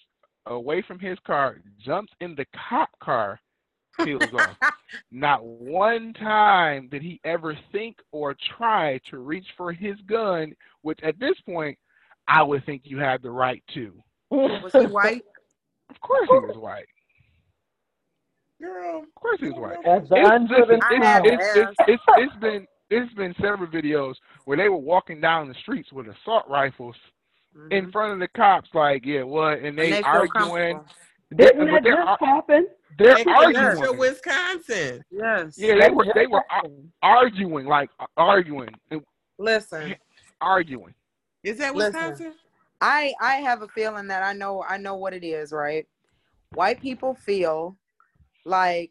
Speaker 1: away from his car, jumps in the cop car, peels off. Not one time did he ever think or try to reach for his gun, which at this point I would think you had the right to.
Speaker 3: Was he white?
Speaker 1: Of course he was white.
Speaker 4: girl,
Speaker 1: Of course he was white. It's, listen, it's, it's, it's, it's, it's been it's been several videos where they were walking down the streets with assault rifles in
Speaker 3: Mhm.
Speaker 1: front of the cops, like, yeah, what? And
Speaker 3: And
Speaker 1: they,
Speaker 3: they feel
Speaker 1: arguing.
Speaker 3: Comfortable.
Speaker 1: They're,
Speaker 5: Didn't
Speaker 1: but
Speaker 5: that
Speaker 1: they're,
Speaker 5: just happen?
Speaker 1: they're
Speaker 4: in Kenosha,
Speaker 1: arguing.
Speaker 4: Wisconsin.
Speaker 3: Yes.
Speaker 1: Yeah, they were they were arguing, like arguing,
Speaker 3: Listen,
Speaker 1: arguing.
Speaker 4: Is that
Speaker 3: Listen.
Speaker 4: Wisconsin?
Speaker 3: I I have a feeling that I know I know what it is, right? White people feel like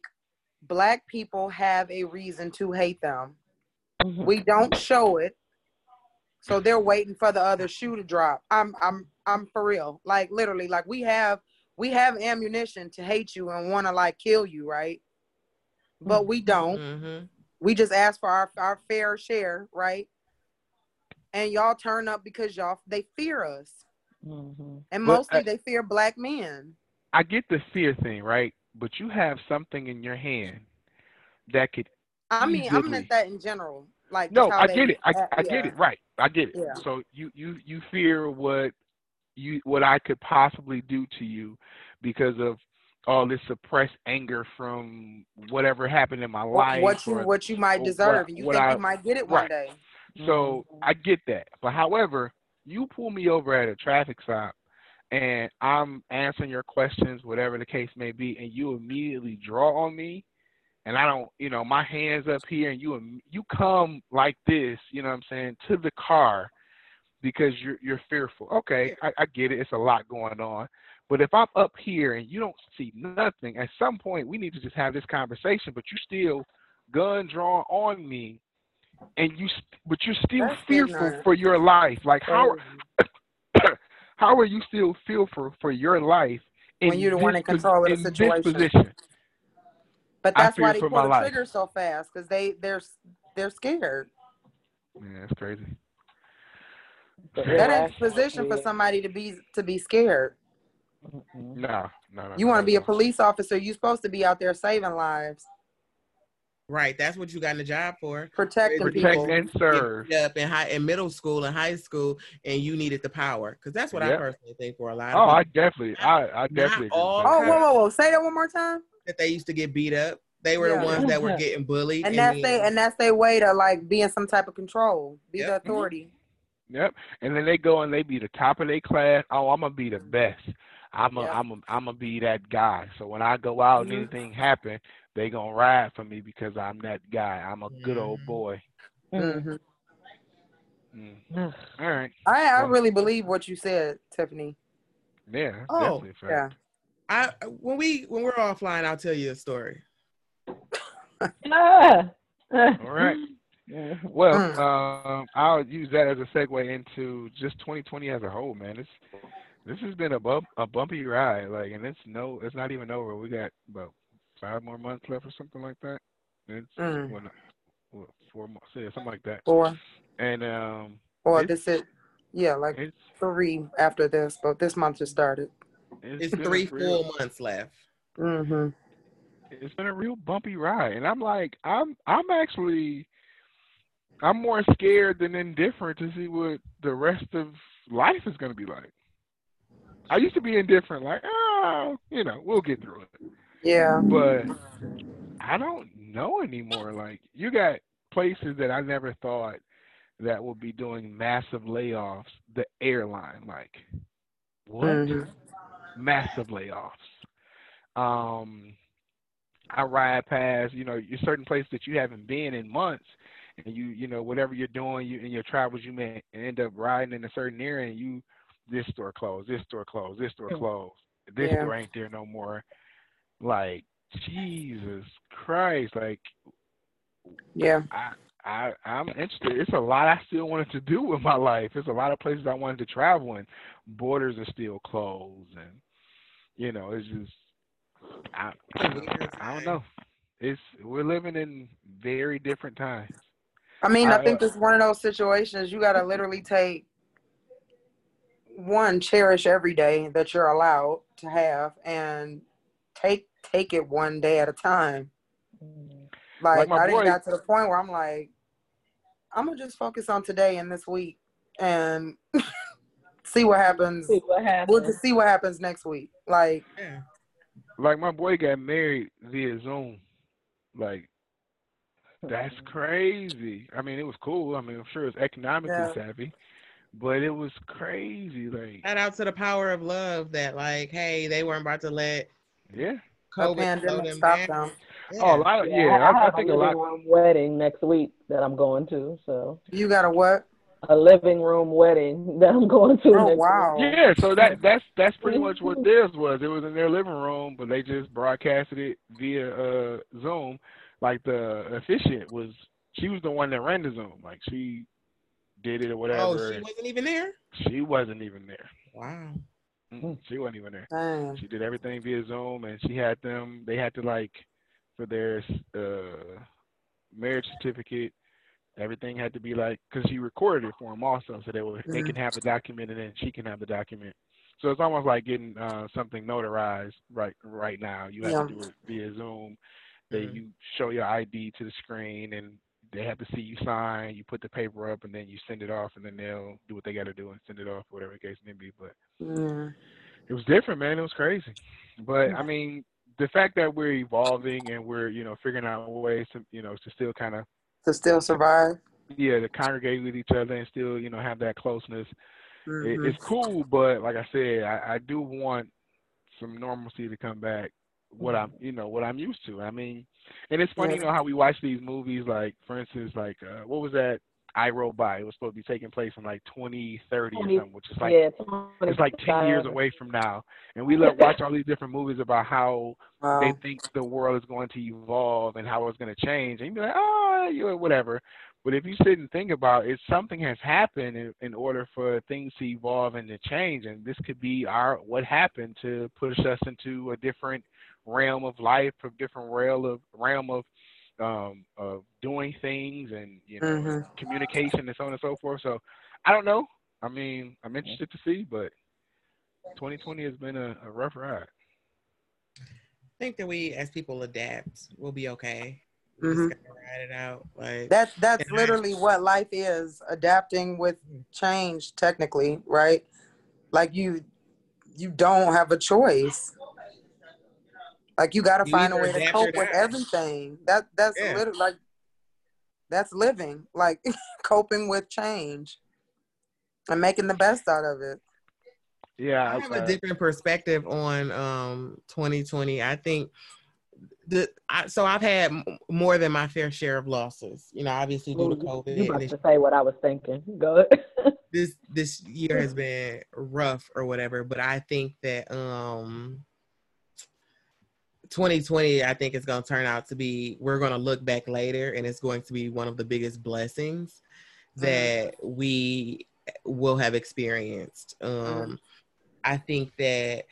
Speaker 3: black people have a reason to hate them.
Speaker 5: Mhm.
Speaker 3: We don't show it. So they're waiting for the other shoe to drop. I'm I'm I'm for real. Like literally like we have we have ammunition to hate you and want to like kill you, right? But we don't.
Speaker 4: Mm-hmm.
Speaker 3: We just ask for our our fair share, right? And y'all turn up because y'all they fear us.
Speaker 5: Mhm.
Speaker 3: And mostly
Speaker 1: uh,
Speaker 3: they fear black men.
Speaker 1: I get the fear thing, right? But you have something in your hand that could.
Speaker 3: I mean, I
Speaker 1: easily-
Speaker 3: meant that in general. Like
Speaker 1: No,
Speaker 3: just how
Speaker 1: I
Speaker 3: they
Speaker 1: get it. I,
Speaker 3: act-
Speaker 1: I get
Speaker 3: yeah.
Speaker 1: it. Right. I get it.
Speaker 3: Yeah.
Speaker 1: So you you you fear what you what I could possibly do to you because of all this suppressed anger from whatever happened in my life.
Speaker 3: what you
Speaker 1: or-
Speaker 3: what you might deserve, and you think
Speaker 1: I-
Speaker 3: you might get it one
Speaker 1: right.
Speaker 3: day.
Speaker 1: So
Speaker 3: Mm-hmm.
Speaker 1: I get that. But however, you pull me over at a traffic stop and I'm answering your questions, whatever the case may be, and you immediately draw on me and I don't, you know, my hands up here and you you come like this, you know what I'm saying, to the car because you're you're fearful. Okay, I, I get it. It's a lot going on. But if I'm up here and you don't see nothing, at some point we need to just have this conversation. But you still gun drawn on me, and you, but you're still
Speaker 3: That's
Speaker 1: fearful for your life. Like how how are you still fearful for your life in
Speaker 3: When you're the one
Speaker 1: this
Speaker 3: in control of the situation. But that's why they pull the
Speaker 1: life.
Speaker 3: trigger so fast because they they're they're scared.
Speaker 1: Yeah, that's crazy.
Speaker 5: The
Speaker 3: That ain't the position for somebody to be to be scared.
Speaker 1: No, no, no.
Speaker 3: You want to be a police officer. You're supposed to be out there saving lives,
Speaker 4: Right. That's what you got in the job for.
Speaker 3: protecting
Speaker 1: protect
Speaker 3: people.
Speaker 1: and serve.
Speaker 4: Up in high in middle school and high school, and you needed the power because that's what I personally think for a lot Of
Speaker 1: Oh,
Speaker 4: of
Speaker 1: I definitely, I, I definitely.
Speaker 4: all.
Speaker 3: Oh,
Speaker 4: Okay.
Speaker 3: whoa, whoa, whoa! Say that one more time.
Speaker 4: that they used to get beat up. They were
Speaker 3: Yeah.
Speaker 4: the ones that were getting bullied.
Speaker 3: And that's
Speaker 4: then-
Speaker 3: they and that's their way to like be in some type of control, be the
Speaker 4: Yep.
Speaker 3: authority.
Speaker 1: Yep. And then they go and they be the top of their class. Oh, I'm gonna be the best. I'm a,
Speaker 3: Yep.
Speaker 1: I'm a, I'm gonna be that guy. So when I go out and anything happen, they gonna ride for me because I'm that guy. I'm a good old
Speaker 4: Mhm.
Speaker 1: boy.
Speaker 3: hmm
Speaker 1: Mm.
Speaker 5: Ugh.
Speaker 1: All right.
Speaker 3: I I
Speaker 1: Well-
Speaker 3: really believe what you said, Tiffany.
Speaker 1: Yeah.
Speaker 4: Oh,
Speaker 1: definitely.
Speaker 3: Yeah.
Speaker 4: I when we when we're offline, I'll tell you a story.
Speaker 1: All right. Well,
Speaker 3: Mm.
Speaker 1: um, I'll use that as a segue into just 2020 as a whole, man. It's this has been a bump, a bumpy ride, like, and it's no, it's not even over. We got about five more months left or something like that. It's
Speaker 3: Mm.
Speaker 1: well, not- what, four months, yeah, something like that.
Speaker 3: Or
Speaker 1: And um,
Speaker 3: or this is, yeah, like three after this, but this month just started.
Speaker 4: It's
Speaker 1: been a
Speaker 4: three
Speaker 1: real-
Speaker 4: full months left.
Speaker 3: Mm-hmm.
Speaker 1: it's been a real bumpy ride and i'm like i'm i'm actually i'm more scared than indifferent to see what the rest of life is going to be like i used to be indifferent like oh you know we'll get through it
Speaker 3: Yeah.
Speaker 1: but i don't know anymore like you got places that i never thought that would be doing massive layoffs the airline like what
Speaker 3: Mhm.
Speaker 1: massive layoffs. Um, I ride past, you know, certain places that you haven't been in months, and you, you know, whatever you're doing, you in your travels, you may end up riding in a certain area, and you, this store closed, this store closed, this store closed, this
Speaker 3: Yeah.
Speaker 1: store ain't there no more. Like Jesus Christ, like
Speaker 3: Yeah.
Speaker 1: I, I, I'm interested. It's a lot I still wanted to do with my life. It's a lot of places I wanted to travel, and borders are still closed, and you know, it's just, I,
Speaker 4: It's
Speaker 1: I don't know. It's we're living in very different times.
Speaker 3: I mean, I
Speaker 1: I-
Speaker 3: think it's one of those situations you gotta literally take one, cherish every day that you're allowed to have and take take it one day at a time. Like,
Speaker 1: Like
Speaker 3: I
Speaker 1: boy-
Speaker 3: just got to the point where I'm like, I'm gonna just focus on today and this week and see what happens.
Speaker 5: See what
Speaker 3: We'll just see what happens next week. Like,
Speaker 4: Yeah.
Speaker 1: Like my boy got married via Zoom. Like that's crazy. I mean, it was cool. I mean, I'm sure it's economically
Speaker 3: Yeah.
Speaker 1: savvy, but it was crazy. Like,
Speaker 4: Shout out to the power of love that, like, hey, they weren't about to let
Speaker 1: yeah.
Speaker 3: a
Speaker 4: COVID slow them
Speaker 3: stop
Speaker 4: down.
Speaker 3: them.
Speaker 4: Yeah.
Speaker 1: Oh, a lot of,
Speaker 5: Yeah,
Speaker 1: yeah.
Speaker 5: I,
Speaker 1: I, I
Speaker 5: have
Speaker 1: think
Speaker 5: a
Speaker 1: a
Speaker 5: living
Speaker 1: lot.
Speaker 5: room wedding next week that I'm going to. So
Speaker 3: You got a what?
Speaker 5: a living room wedding that I'm going to.
Speaker 3: Oh
Speaker 5: next
Speaker 3: wow.
Speaker 1: Yeah, so that that's that's pretty much what theirs was. It was in their living room, but they just broadcasted it via uh Zoom. Like the officiant was, she was the one that ran the Zoom. Like she did it or whatever.
Speaker 4: oh, she wasn't even there.
Speaker 1: she wasn't even there.
Speaker 4: Wow.
Speaker 1: She wasn't even there. She did everything via Zoom, and she had them. They had to like for their uh marriage certificate. Everything had to be like because she recorded it for them also, so they were they
Speaker 3: Mhm.
Speaker 1: can have the document and then she can have the document. So it's almost like getting uh, something notarized right right now. You have to do it via Zoom. They
Speaker 4: Mhm.
Speaker 1: you show your ID to the screen and they have to see you sign. You put the paper up and then you send it off, and then they'll do what they got to do and send it off, whatever the case may be. But
Speaker 3: Yeah.
Speaker 1: it was different, man. It was crazy. But I mean, the fact that we're evolving and we're, you know, figuring out ways to, you know, to still kind of,
Speaker 3: To still survive.
Speaker 1: yeah, to congregate with each other and still, you know, have that closeness. It,
Speaker 3: Mhm.
Speaker 1: it's cool, but like I said, I, I do want some normalcy to come back. What I'm, you know, what I'm used to. I mean, and it's funny,
Speaker 3: Yeah.
Speaker 1: you know, how we watch these movies. Like, for instance, like uh, what was that? I Robot. It was supposed to be taking place in like 2030 or something, which is like
Speaker 5: yeah,
Speaker 1: it's like 10 years away from now. And we look, watch all these different movies about how
Speaker 3: Wow.
Speaker 1: they think the world is going to evolve and how it's going to change. And you're like, oh, you know, whatever. But if you sit and think about it, something has happened in, in order for things to evolve and to change. And this could be our what happened to push us into a different realm of life, a different realm of realm of um of doing things and you know
Speaker 3: Mhm.
Speaker 1: communication and so on and so forth. So I don't know. I mean, I'm interested to see, but 2020 has been a, a rough ride.
Speaker 4: I think that we, as people, adapt. We'll be okay. We
Speaker 3: Mhm.
Speaker 4: just ride it out. Like
Speaker 3: That that's
Speaker 4: And I-
Speaker 3: literally what life is, adapting with change technically, right? Like you you don't have a choice. Like you gotta
Speaker 4: You
Speaker 3: find a way to cope with everything. That that's
Speaker 4: Yeah.
Speaker 3: literally like that's living, like coping with change and making the best out of it.
Speaker 1: Yeah,
Speaker 4: I have a different perspective on um 2020. I think the I, so I've had m- more than my fair share of losses. You know, obviously due to COVID.
Speaker 5: You about
Speaker 4: this,
Speaker 5: to say what I was thinking. Go ahead.
Speaker 4: this this year has been rough or whatever, but I think that um 2020, I think is going to turn out to be, we're going to look back later and it's going to be one of the biggest blessings mm-hmm. that we will have experienced. Um, mm-hmm. I think that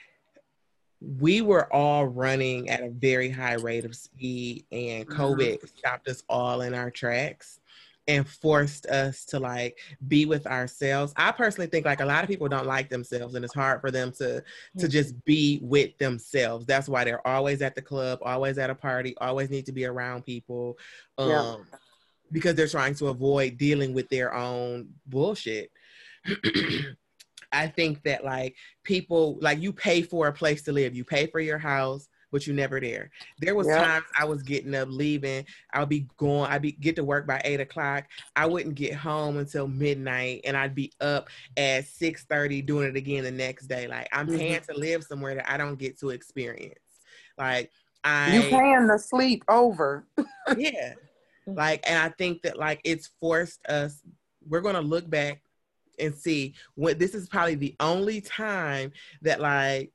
Speaker 4: we were all running at a very high rate of speed, and COVID mm-hmm. stopped us all in our tracks and forced us to like be with ourselves. I personally think like a lot of people don't like themselves and it's hard for them to to just be with themselves. That's why they're always at the club, always at a party, always need to be around people. Um
Speaker 3: Yeah.
Speaker 4: because they're trying to avoid dealing with their own bullshit. I think that like people like you pay for a place to live, you pay for your house, but you never there. There was times I was getting up, leaving. I'll be going. I'd be get to work by eight o'clock. I wouldn't get home until midnight, and I'd be up at six thirty doing it again the next day. Like I'm
Speaker 3: Mhm.
Speaker 4: paying to live somewhere that I don't get to experience. Like I
Speaker 3: You paying to sleep over.
Speaker 4: yeah like and i think that like it's forced us we're going to look back and see what this is probably the only time that like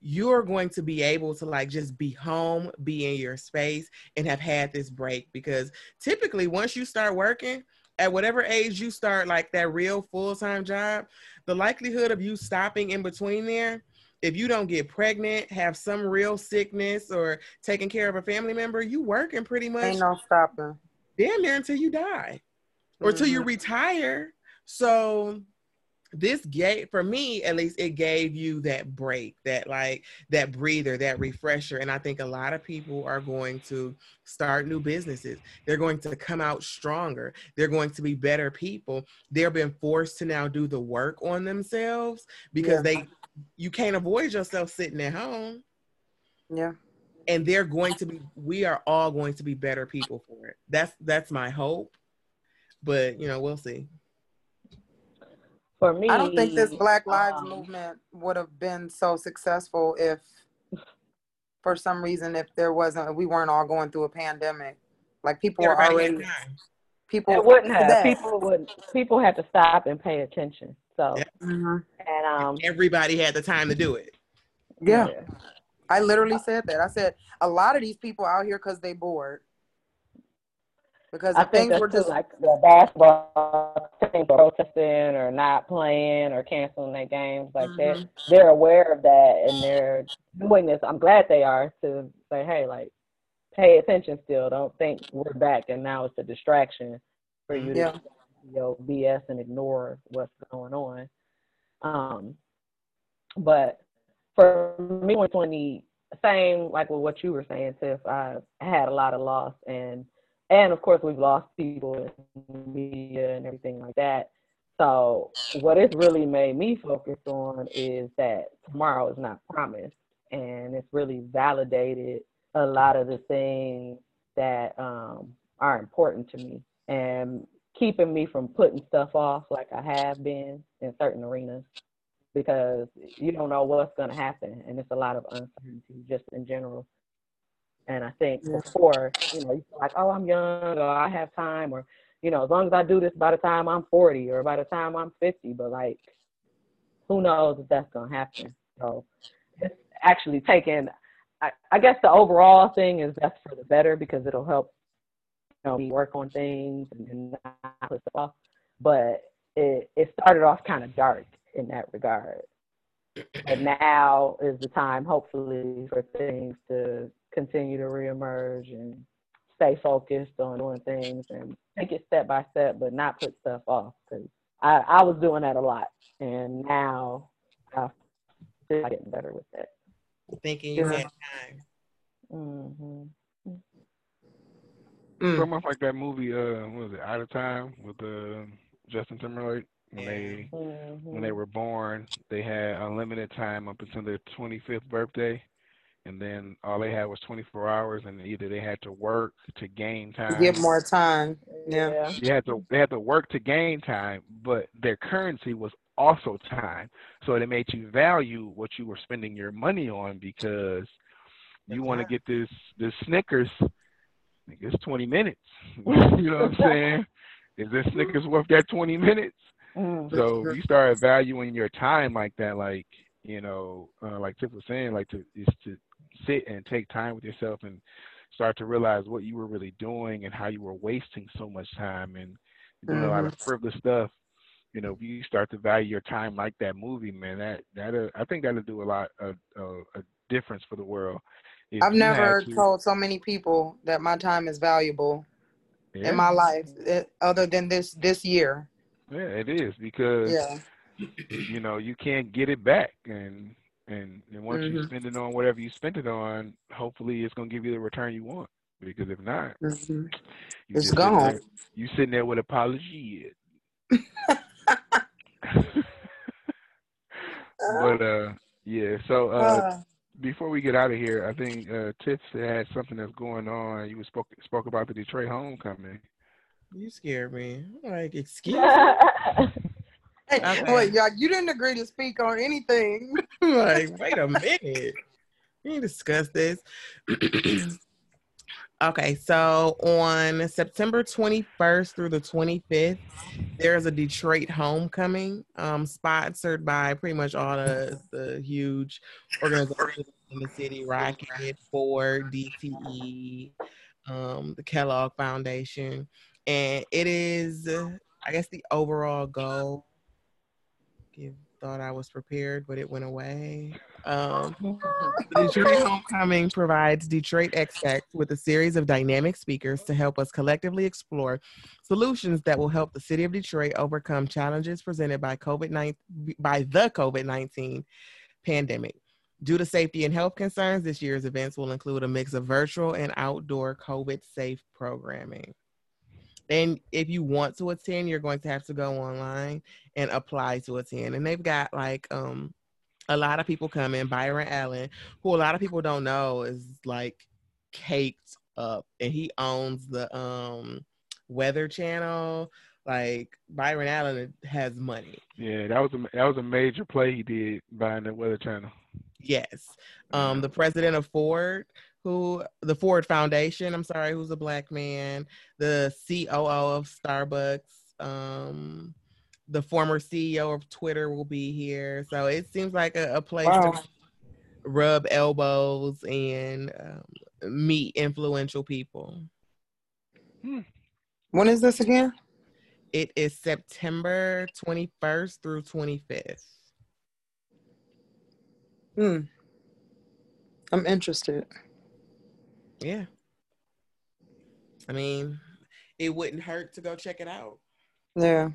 Speaker 4: you're going to be able to like just be home be in your space and have had this break because typically once you start working at whatever age you start like that real full-time job the likelihood of you stopping in between there if you don't get pregnant have some real sickness or taking care of a family member you working pretty much
Speaker 3: Ain't no stopping.
Speaker 4: damn near until you die or till you
Speaker 3: Mhm.
Speaker 4: retire. So this gave for me at least it gave you that break that like that breather that refresher and i think a lot of people are going to start new businesses. They're going to come out stronger. They're going to be better people. They're being forced to now do the work on themselves because
Speaker 3: Yeah.
Speaker 4: they you can't avoid yourself sitting at home.
Speaker 3: Yeah.
Speaker 4: and they're going to be we are all going to be better people for it. That's that's my hope. But you know we'll see
Speaker 2: For me,
Speaker 3: I don't think this Black Lives
Speaker 2: um,
Speaker 3: movement would have been so successful if, for some reason, if there wasn't, we weren't all going through a pandemic. Like people were already, people
Speaker 2: It wouldn't have.
Speaker 3: that.
Speaker 2: People would. People had to stop and pay attention. So
Speaker 4: Yeah.
Speaker 3: Mhm.
Speaker 2: and um.
Speaker 4: everybody had the time to do it
Speaker 3: Yeah. I literally said that. I said a lot of these people out here because they bored. Because
Speaker 2: I think
Speaker 3: things were just
Speaker 2: like the basketball team protesting or not playing or canceling their games like that.
Speaker 3: Mhm.
Speaker 2: They're aware of that and they're doing this. I'm glad they are to say, hey, like, pay attention still. Don't think we're back and now it's a distraction for you
Speaker 3: Yeah.
Speaker 2: to you know, BS and ignore what's going on. Um, but for me, 2020, same like with what you were saying, Tiff. I had a lot of loss, and and of course we've lost people in media and everything like that. So what it's really made me focus on is that tomorrow is not promised, and it's really validated a lot of the things that um, are important to me and keeping me from putting stuff off like I have been in certain arenas because you don't know what's going to happen and it's a lot of uncertainty just in general. And I think
Speaker 3: Yeah.
Speaker 2: before, you know, like, oh, I'm young or I have time or, you know, as long as I do this by the time I'm 40 or by the time I'm 50, but like, who knows if that's going to happen. So it's actually taking, I, I guess the overall thing is that's for the better because it'll help you know, me work on things and, and not put stuff off. But it, it started off kind of dark in that regard. But now is the time, hopefully, for things to continue to reemerge and stay focused on doing things and take it step by step, but not put stuff off. Because I, I was doing that a lot, and now I'm getting better with that.
Speaker 4: thinking you
Speaker 3: Yeah.
Speaker 4: had time
Speaker 2: hmm
Speaker 3: Mm.
Speaker 1: Pretty much like that movie, uh, what was it, Out of Time with uh, Justin Timberlake. When they when
Speaker 2: hmm
Speaker 1: they were born, they had unlimited time up until their 25th birthday, and then all they had was 24 hours, and either they had to work to gain time.
Speaker 3: Give more time. Yeah.
Speaker 2: yeah.
Speaker 1: They had to they had to work to gain time, but their currency was also time. So it made you value what you were spending your money on because you want to get this this Snickers. I think It's 20 minutes. you know what I'm saying? Is this Snickers worth that 20 minutes?
Speaker 2: Mm.
Speaker 1: So if you start valuing your time like that, like you know, uh, like Tiff was saying, like to is to sit and take time with yourself and start to realize what you were really doing and how you were wasting so much time and doing a lot of frivolous stuff. You know, if you start to value your time like that movie, man, that that uh, I think that'll do a lot of uh, a difference for the world. If
Speaker 3: I've never
Speaker 1: to-
Speaker 3: told so many people that my time is valuable
Speaker 1: yeah,
Speaker 3: in my life, eh, other than this this year.
Speaker 1: Yeah, it is because
Speaker 3: Yeah.
Speaker 1: you know you can't get it back, and and and once you
Speaker 3: Mhm.
Speaker 1: spend it on whatever you spend it on, hopefully it's gonna give you the return you want. Because if not,
Speaker 3: Mhm.
Speaker 1: you
Speaker 3: It's
Speaker 1: just sitting
Speaker 3: gone.
Speaker 1: there- You sitting there with apology. but uh, yeah. So uh,
Speaker 3: Uh,
Speaker 1: before we get out of here, I think uh, Tiff had something that's going on. You spoke spoke about the Detroit homecoming.
Speaker 4: You scared me. I'm like, excuse me. Okay.
Speaker 3: wait, y'all, you didn't agree to speak on anything.
Speaker 4: Like, wait a minute. We need to discuss this. okay, so on September 21st through the 25th, there's a Detroit homecoming, um, sponsored by pretty much all the, the huge organizations in the city, Rocket, Ford, DTE, um, the Kellogg Foundation. And it is, I guess, the overall goal. Give thought I was prepared, but it went away. Um, the Detroit Homecoming provides Detroit Expat with a series of dynamic speakers to help us collectively explore solutions that will help the city of Detroit overcome challenges presented by COVID-19 by the COVID-19 pandemic. Due to safety and health concerns, this year's events will include a mix of virtual and outdoor COVID safe programming. And if you want to attend, you're going to have to go online and apply to attend. And they've got like um a lot of people coming. Byron Allen, who a lot of people don't know, is like caked up, and he owns the um Weather Channel. Like Byron Allen has money.
Speaker 1: Yeah, that was a that was a major play he did buying the Weather Channel.
Speaker 4: Yes. Um, the president of Ford, who the Ford Foundation, I'm sorry, who's a black man, the COO of Starbucks, um, the former CEO of Twitter will be here. So it seems like a, a place
Speaker 3: Wow.
Speaker 4: to rub elbows and um, meet influential people.
Speaker 3: when is this again?
Speaker 4: It is September 21st through 25th.
Speaker 3: Hmm. I'm interested.
Speaker 4: Yeah. I mean, it wouldn't hurt to go check it out.
Speaker 3: Yeah.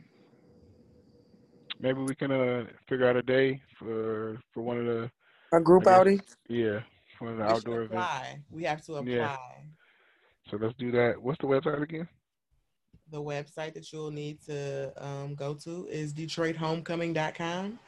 Speaker 1: Maybe we can uh figure out a day for for one of the
Speaker 3: A group outing.
Speaker 1: yeah one of the
Speaker 4: We
Speaker 1: outdoor events.
Speaker 4: apply. We have to apply.
Speaker 1: Yeah. So let's do that. What's the website again?
Speaker 4: The website that you'll need to um, go to is DetroitHomecoming.com.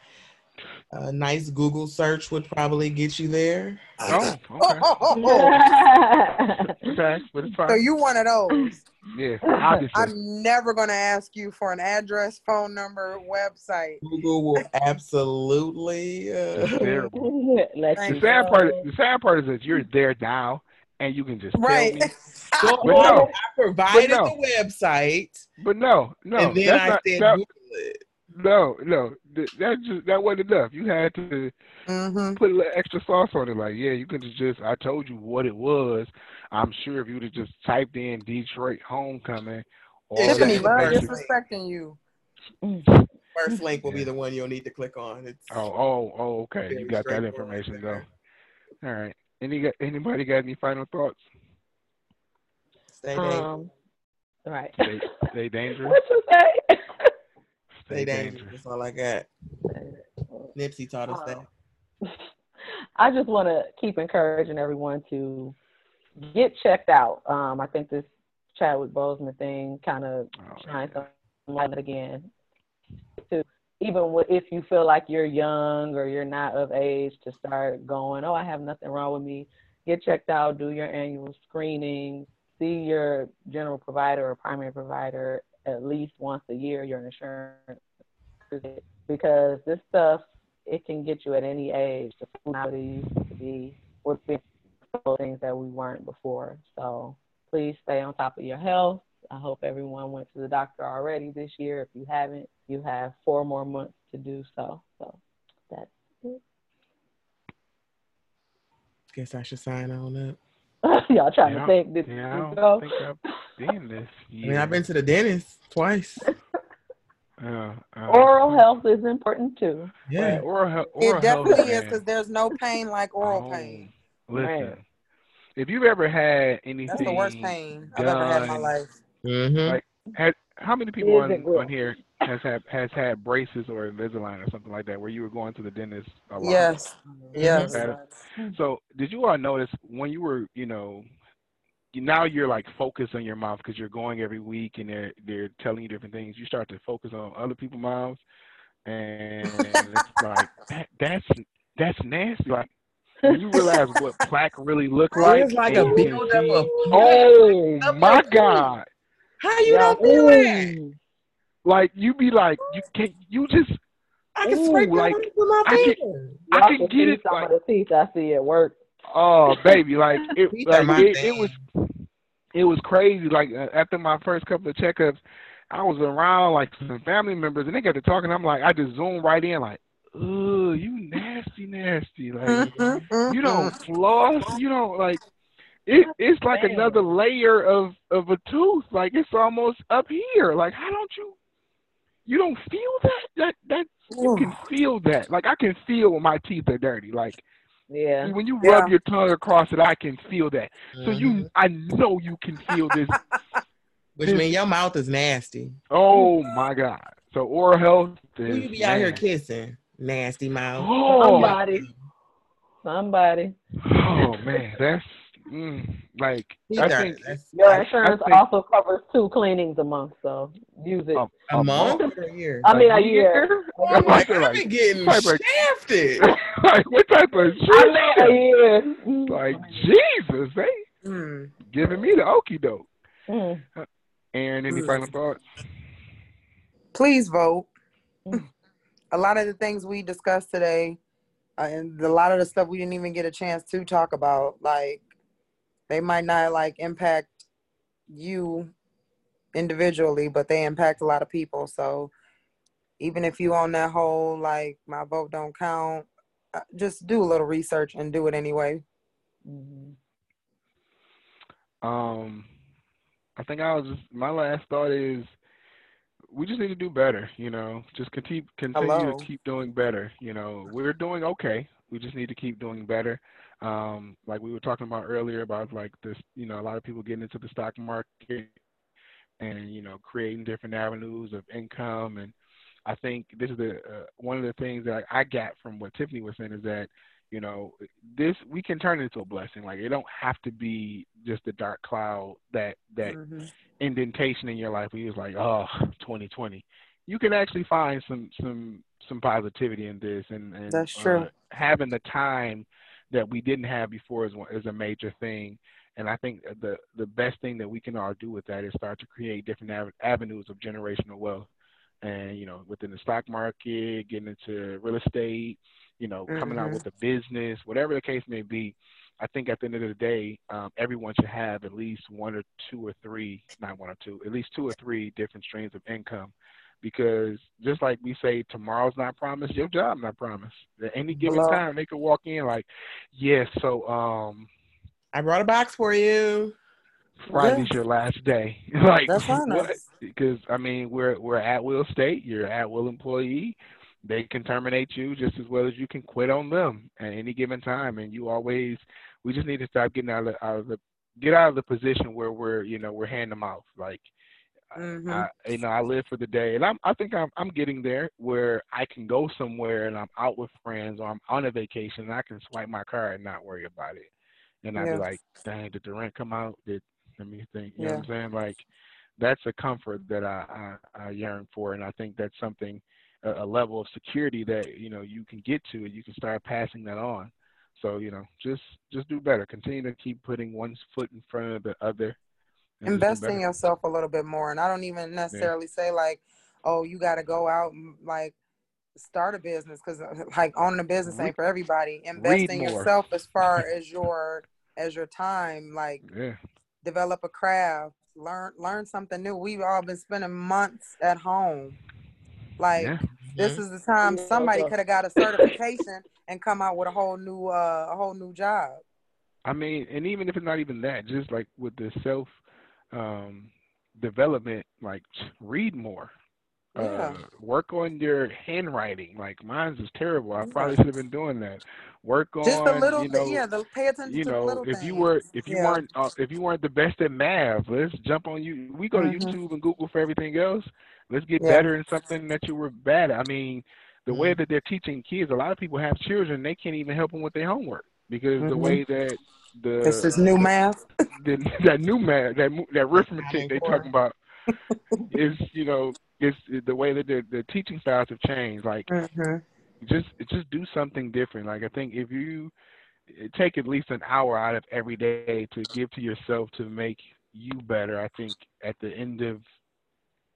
Speaker 4: A nice Google search would probably get you there.
Speaker 1: Oh,
Speaker 3: Oh,
Speaker 1: okay.
Speaker 3: oh, oh, oh.
Speaker 1: okay,
Speaker 3: So you one of those.
Speaker 1: Yeah, obviously.
Speaker 3: I'm never gonna ask you for an address, phone number, website.
Speaker 4: Google will absolutely. Uh,
Speaker 1: terrible.
Speaker 2: Let
Speaker 3: Thank
Speaker 1: The sad part, the sad part is that you're there now, and you can just
Speaker 3: Right.
Speaker 1: tell me.
Speaker 4: go
Speaker 1: But no.
Speaker 4: I provided
Speaker 1: no.
Speaker 4: the website,
Speaker 1: But no, no,
Speaker 4: and then
Speaker 1: that's
Speaker 4: I
Speaker 1: not,
Speaker 4: said
Speaker 1: that,
Speaker 4: Google it.
Speaker 1: No, no. That just that wasn't enough. You had to
Speaker 3: hmm
Speaker 1: put a little extra sauce on it. Like, yeah, you could just. I told you what it was. I'm sure if you'd have just typed in Detroit homecoming, all
Speaker 4: It's
Speaker 1: that
Speaker 3: Tiffany, love
Speaker 1: information-
Speaker 3: disrespecting you.
Speaker 4: First link will be the one you'll need to click on. It's
Speaker 1: Oh, oh, oh, okay. You got that information though. All right. Any anybody got any final thoughts?
Speaker 4: stay dangerous.
Speaker 2: Um, right.
Speaker 1: Stay, stay dangerous.
Speaker 2: what you say?
Speaker 4: Stay dangerous. That's all I got. Nipsey taught us that.
Speaker 2: I just want to keep encouraging everyone to get checked out. Um, I think this Chadwick Boseman thing kind of
Speaker 1: Oh,
Speaker 2: shines some light again. To even if you feel like you're young or you're not of age to start going, oh, I have nothing wrong with me. Get checked out. Do your annual screening. See your general provider or primary provider at least once a year. Your insurance because this stuff it can get you at any age. The personality used to be we're being things that we weren't before. So please stay on top of your health. I hope everyone went to the doctor already this year. If you haven't, you have four more months to do so. So that's it.
Speaker 4: Guess I should sign on up.
Speaker 5: Y'all trying
Speaker 1: Yeah,
Speaker 5: to think? Did
Speaker 1: Yeah, I
Speaker 5: you
Speaker 1: don't
Speaker 5: go?
Speaker 1: think I've been this
Speaker 4: I mean, I've been to the dentist twice.
Speaker 1: Uh, uh,
Speaker 5: Oral health is important too.
Speaker 4: Yeah.
Speaker 1: Oral, he- oral
Speaker 3: It definitely
Speaker 1: health,
Speaker 3: is because there's no pain like oral
Speaker 1: Oh,
Speaker 3: pain.
Speaker 1: Listen,
Speaker 5: Man.
Speaker 1: if you've ever had anything,
Speaker 3: That's the worst pain I've ever had in my life.
Speaker 4: Mm-hmm.
Speaker 1: Like, had, how many people
Speaker 5: Is
Speaker 1: on, on here has had has had braces or Invisalign or something like that, where you were going to the dentist a lot?
Speaker 3: Yes, yes.
Speaker 1: Mm-hmm. So, did you all notice when you were, you know, now you're like focused on your mouth because you're going every week and they're they're telling you different things. You start to focus on other people's mouths, and it's like that, that's that's nasty. Like when you realize what plaque really look like.
Speaker 4: it's like a buildup of.
Speaker 1: Oh my. God!
Speaker 4: How you
Speaker 5: Yeah.
Speaker 4: don't feel that?
Speaker 5: Ooh.
Speaker 1: Like you be like you can you just
Speaker 4: I can
Speaker 1: Ooh,
Speaker 4: scrape
Speaker 1: like,
Speaker 4: that with my
Speaker 1: I can-
Speaker 4: finger.
Speaker 1: I can
Speaker 5: can
Speaker 1: get
Speaker 5: see
Speaker 1: it,
Speaker 5: Some
Speaker 1: like-
Speaker 5: of the teeth I see at work.
Speaker 1: oh baby like it like, it, it was it was crazy. Like uh, after my first couple of checkups, I was around like some family members and they got to talking. I'm like I just zoomed right in like, oh you nasty nasty like you don't floss you don't like it, it's like
Speaker 5: Damn.
Speaker 1: another layer of of a tooth like it's almost up here like how don't you you don't feel that that that you can feel that like i can feel when my teeth are dirty like
Speaker 5: Yeah.
Speaker 1: when you
Speaker 3: Yeah.
Speaker 1: rub your tongue across it i can feel that so
Speaker 4: Mhm.
Speaker 1: you i know you can feel this
Speaker 4: Which means your mouth is nasty.
Speaker 1: oh my god so oral health
Speaker 4: Who
Speaker 1: is
Speaker 4: you be out here kissing? Nasty mouth.
Speaker 1: oh,
Speaker 5: Somebody. Somebody.
Speaker 1: oh man that's mm, like
Speaker 4: Teeth
Speaker 1: i think
Speaker 5: Your
Speaker 1: I- I
Speaker 5: insurance
Speaker 1: think-
Speaker 5: also covers two cleanings a month, so use it.
Speaker 1: a,
Speaker 4: a month
Speaker 1: month?
Speaker 4: a year?
Speaker 5: I mean, a
Speaker 1: a
Speaker 5: year.
Speaker 4: I'm
Speaker 1: That's
Speaker 4: like,
Speaker 1: like-
Speaker 4: I've been getting
Speaker 1: like- like-
Speaker 4: shafted.
Speaker 1: like what type of
Speaker 5: I mean, a year. Mm.
Speaker 1: Like Jesus, they
Speaker 3: Mm.
Speaker 1: giving me the okie doke.
Speaker 5: Mm.
Speaker 1: And any
Speaker 3: Mm.
Speaker 1: final thoughts?
Speaker 3: Please vote.
Speaker 5: Mm.
Speaker 3: A lot of the things we discussed today, uh, and a lot of the stuff we didn't even get a chance to talk about, like they might not like impact you individually, but they impact a lot of people. So even if you on that whole like my vote don't count, uh, just do a little research and do it anyway.
Speaker 5: Mhm.
Speaker 1: Um, I think I was just my last thought is we just need to do better. You know, just continue continue
Speaker 3: Hello.
Speaker 1: to keep doing better. You know, we're doing okay. We just need to keep doing better. Um, like we were talking about earlier about like this. You know, a lot of people getting into the stock market and you know creating different avenues of income and I think this is the uh, one of the things that I, I got from what Tiffany was saying is that you know this we can turn it into a blessing. Like it don't have to be just a dark cloud that that
Speaker 3: Mhm.
Speaker 1: indentation in your life where you was like, oh, 2020. You can actually find some some some positivity in this, and, and
Speaker 3: That's true.
Speaker 1: Uh, having the time that we didn't have before is is a major thing. And I think the the best thing that we can all do with that is start to create different av- avenues of generational wealth. And you know, within the stock market, getting into real estate, you know, coming out
Speaker 3: Mhm.
Speaker 1: with a business, whatever the case may be. I think at the end of the day, um, everyone should have at least one or two or three, not one or two, at least two or three different streams of income. Because just like we say, tomorrow's not promised, your job not promised. At any given
Speaker 3: Hello.
Speaker 1: time, they could walk in like, yes, so um,
Speaker 4: I brought a box for you.
Speaker 1: Friday's your last day. like
Speaker 3: That's
Speaker 1: what? Because I mean, we're we're at will state. You're at will employee. They can terminate you just as well as you can quit on them at any given time. And you always, we just need to stop getting out of the, out of the get out of the position where we're you know we're hand to mouth. Like,
Speaker 3: Mhm.
Speaker 1: I, you know, I live for the day, and I'm I think I'm I'm getting there where I can go somewhere and I'm out with friends or I'm on a vacation and I can swipe my card and not worry about it. And I'd
Speaker 3: Yeah.
Speaker 1: be like, dang, did the rent come out? Did let me think. You know what I'm saying? Like, that's a comfort that I, I I yearn for, and I think that's something a, a level of security that you know you can get to, and you can start passing that on. So you know, just just do better. Continue to keep putting one foot in front of the other. And
Speaker 3: invest in yourself a little bit more. And i don't even necessarily say like oh you got to go out and like start a business because like owning a business ain't for everybody. invest in yourself as far as your as your time like
Speaker 1: Yeah.
Speaker 3: develop a craft learn learn something new. We've all been spending months at home. Like
Speaker 1: yeah.
Speaker 3: this is the time somebody could have got a certification and come out with a whole new uh a whole new job.
Speaker 1: I mean, and even if it's not even that, just like with the self um, development, like read more.
Speaker 3: Yeah.
Speaker 1: Uh, work on your handwriting. Like mine's is terrible. I probably should have been doing that. Work on,
Speaker 3: Just the little,
Speaker 1: you know,
Speaker 3: yeah, the pay attention
Speaker 1: you
Speaker 3: to
Speaker 1: know,
Speaker 3: little
Speaker 1: if you were if you
Speaker 3: Yeah.
Speaker 1: weren't uh, if you weren't the best at math, let's jump on you. We go to
Speaker 3: Mhm.
Speaker 1: YouTube and Google for everything else. Let's get
Speaker 3: Yeah.
Speaker 1: better in something that you were bad at. I mean, the way
Speaker 4: Mhm.
Speaker 1: that they're teaching kids, a lot of people have children, they can't even help them with their homework because the
Speaker 3: Mhm.
Speaker 1: way that the
Speaker 3: This is new math.
Speaker 1: the, that new math, that mo- that arithmetic they
Speaker 4: Common
Speaker 1: talking about is you know is the way that the the teaching styles have changed. Like
Speaker 3: hmm
Speaker 1: just just do something different. Like I think if you take at least an hour out of every day to give to yourself to make you better, I think at the end of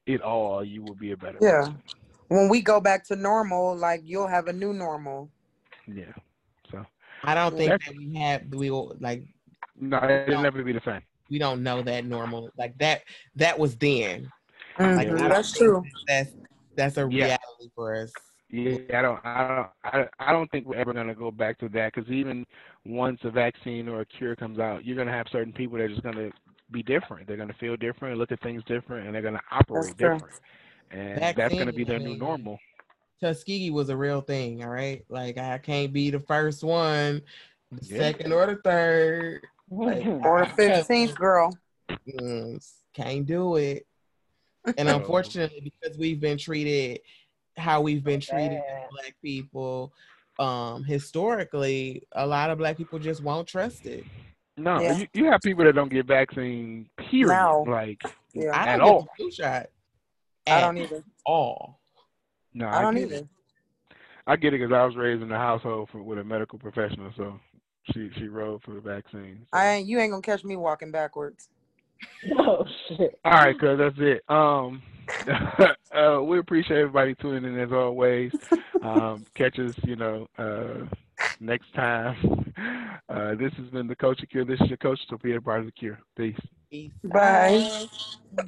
Speaker 1: it all, you will be a better
Speaker 3: Yeah.
Speaker 1: person.
Speaker 3: When we go back to normal, like you'll have a new normal.
Speaker 1: Yeah. So
Speaker 4: I don't think
Speaker 1: That's-
Speaker 4: that we have we will like
Speaker 1: no, it'll never be the same.
Speaker 4: we don't know that normal like that that was then.
Speaker 3: Mhm,
Speaker 4: Like, I
Speaker 3: That's true.
Speaker 4: That's that's a
Speaker 1: Yeah.
Speaker 4: reality for us.
Speaker 1: Yeah, I don't, I don't, I, I don't think we're ever gonna go back to that because even once a vaccine or a cure comes out, you're gonna have certain people that are just gonna be different. They're gonna feel different, look at things different, and they're gonna operate
Speaker 3: true.
Speaker 1: different. And that's gonna be their new normal.
Speaker 4: Tuskegee was a real thing, all right? Like I can't be the first one, the
Speaker 1: Yeah.
Speaker 4: second or the third. Like,
Speaker 3: Or the fifteenth girl.
Speaker 4: Can't do it. And unfortunately, because we've been treated how we've been treated as black people, um, historically, a lot of black people just won't trust it.
Speaker 1: No,
Speaker 3: Yeah.
Speaker 1: you, you have people that don't get vaccine. Period.
Speaker 3: No.
Speaker 1: Like
Speaker 3: Yeah.
Speaker 4: I
Speaker 1: At
Speaker 4: don't
Speaker 1: all.
Speaker 4: get the flu shot.
Speaker 3: I don't either.
Speaker 4: all.
Speaker 1: No,
Speaker 3: I don't either.
Speaker 1: It. I get it because I was raised in a household for, with a medical professional, so she she rode for the vaccine. so.
Speaker 3: I ain't you ain't gonna catch me walking backwards.
Speaker 5: oh shit.
Speaker 1: All right, cuz that's it. Um, uh, we appreciate everybody tuning in as always. Um, catch us, you know, uh, next time. Uh, this has been the Culture Cure. This is your coach, Sophia, part of the Cure. Peace.
Speaker 4: Peace
Speaker 3: Bye.
Speaker 4: out.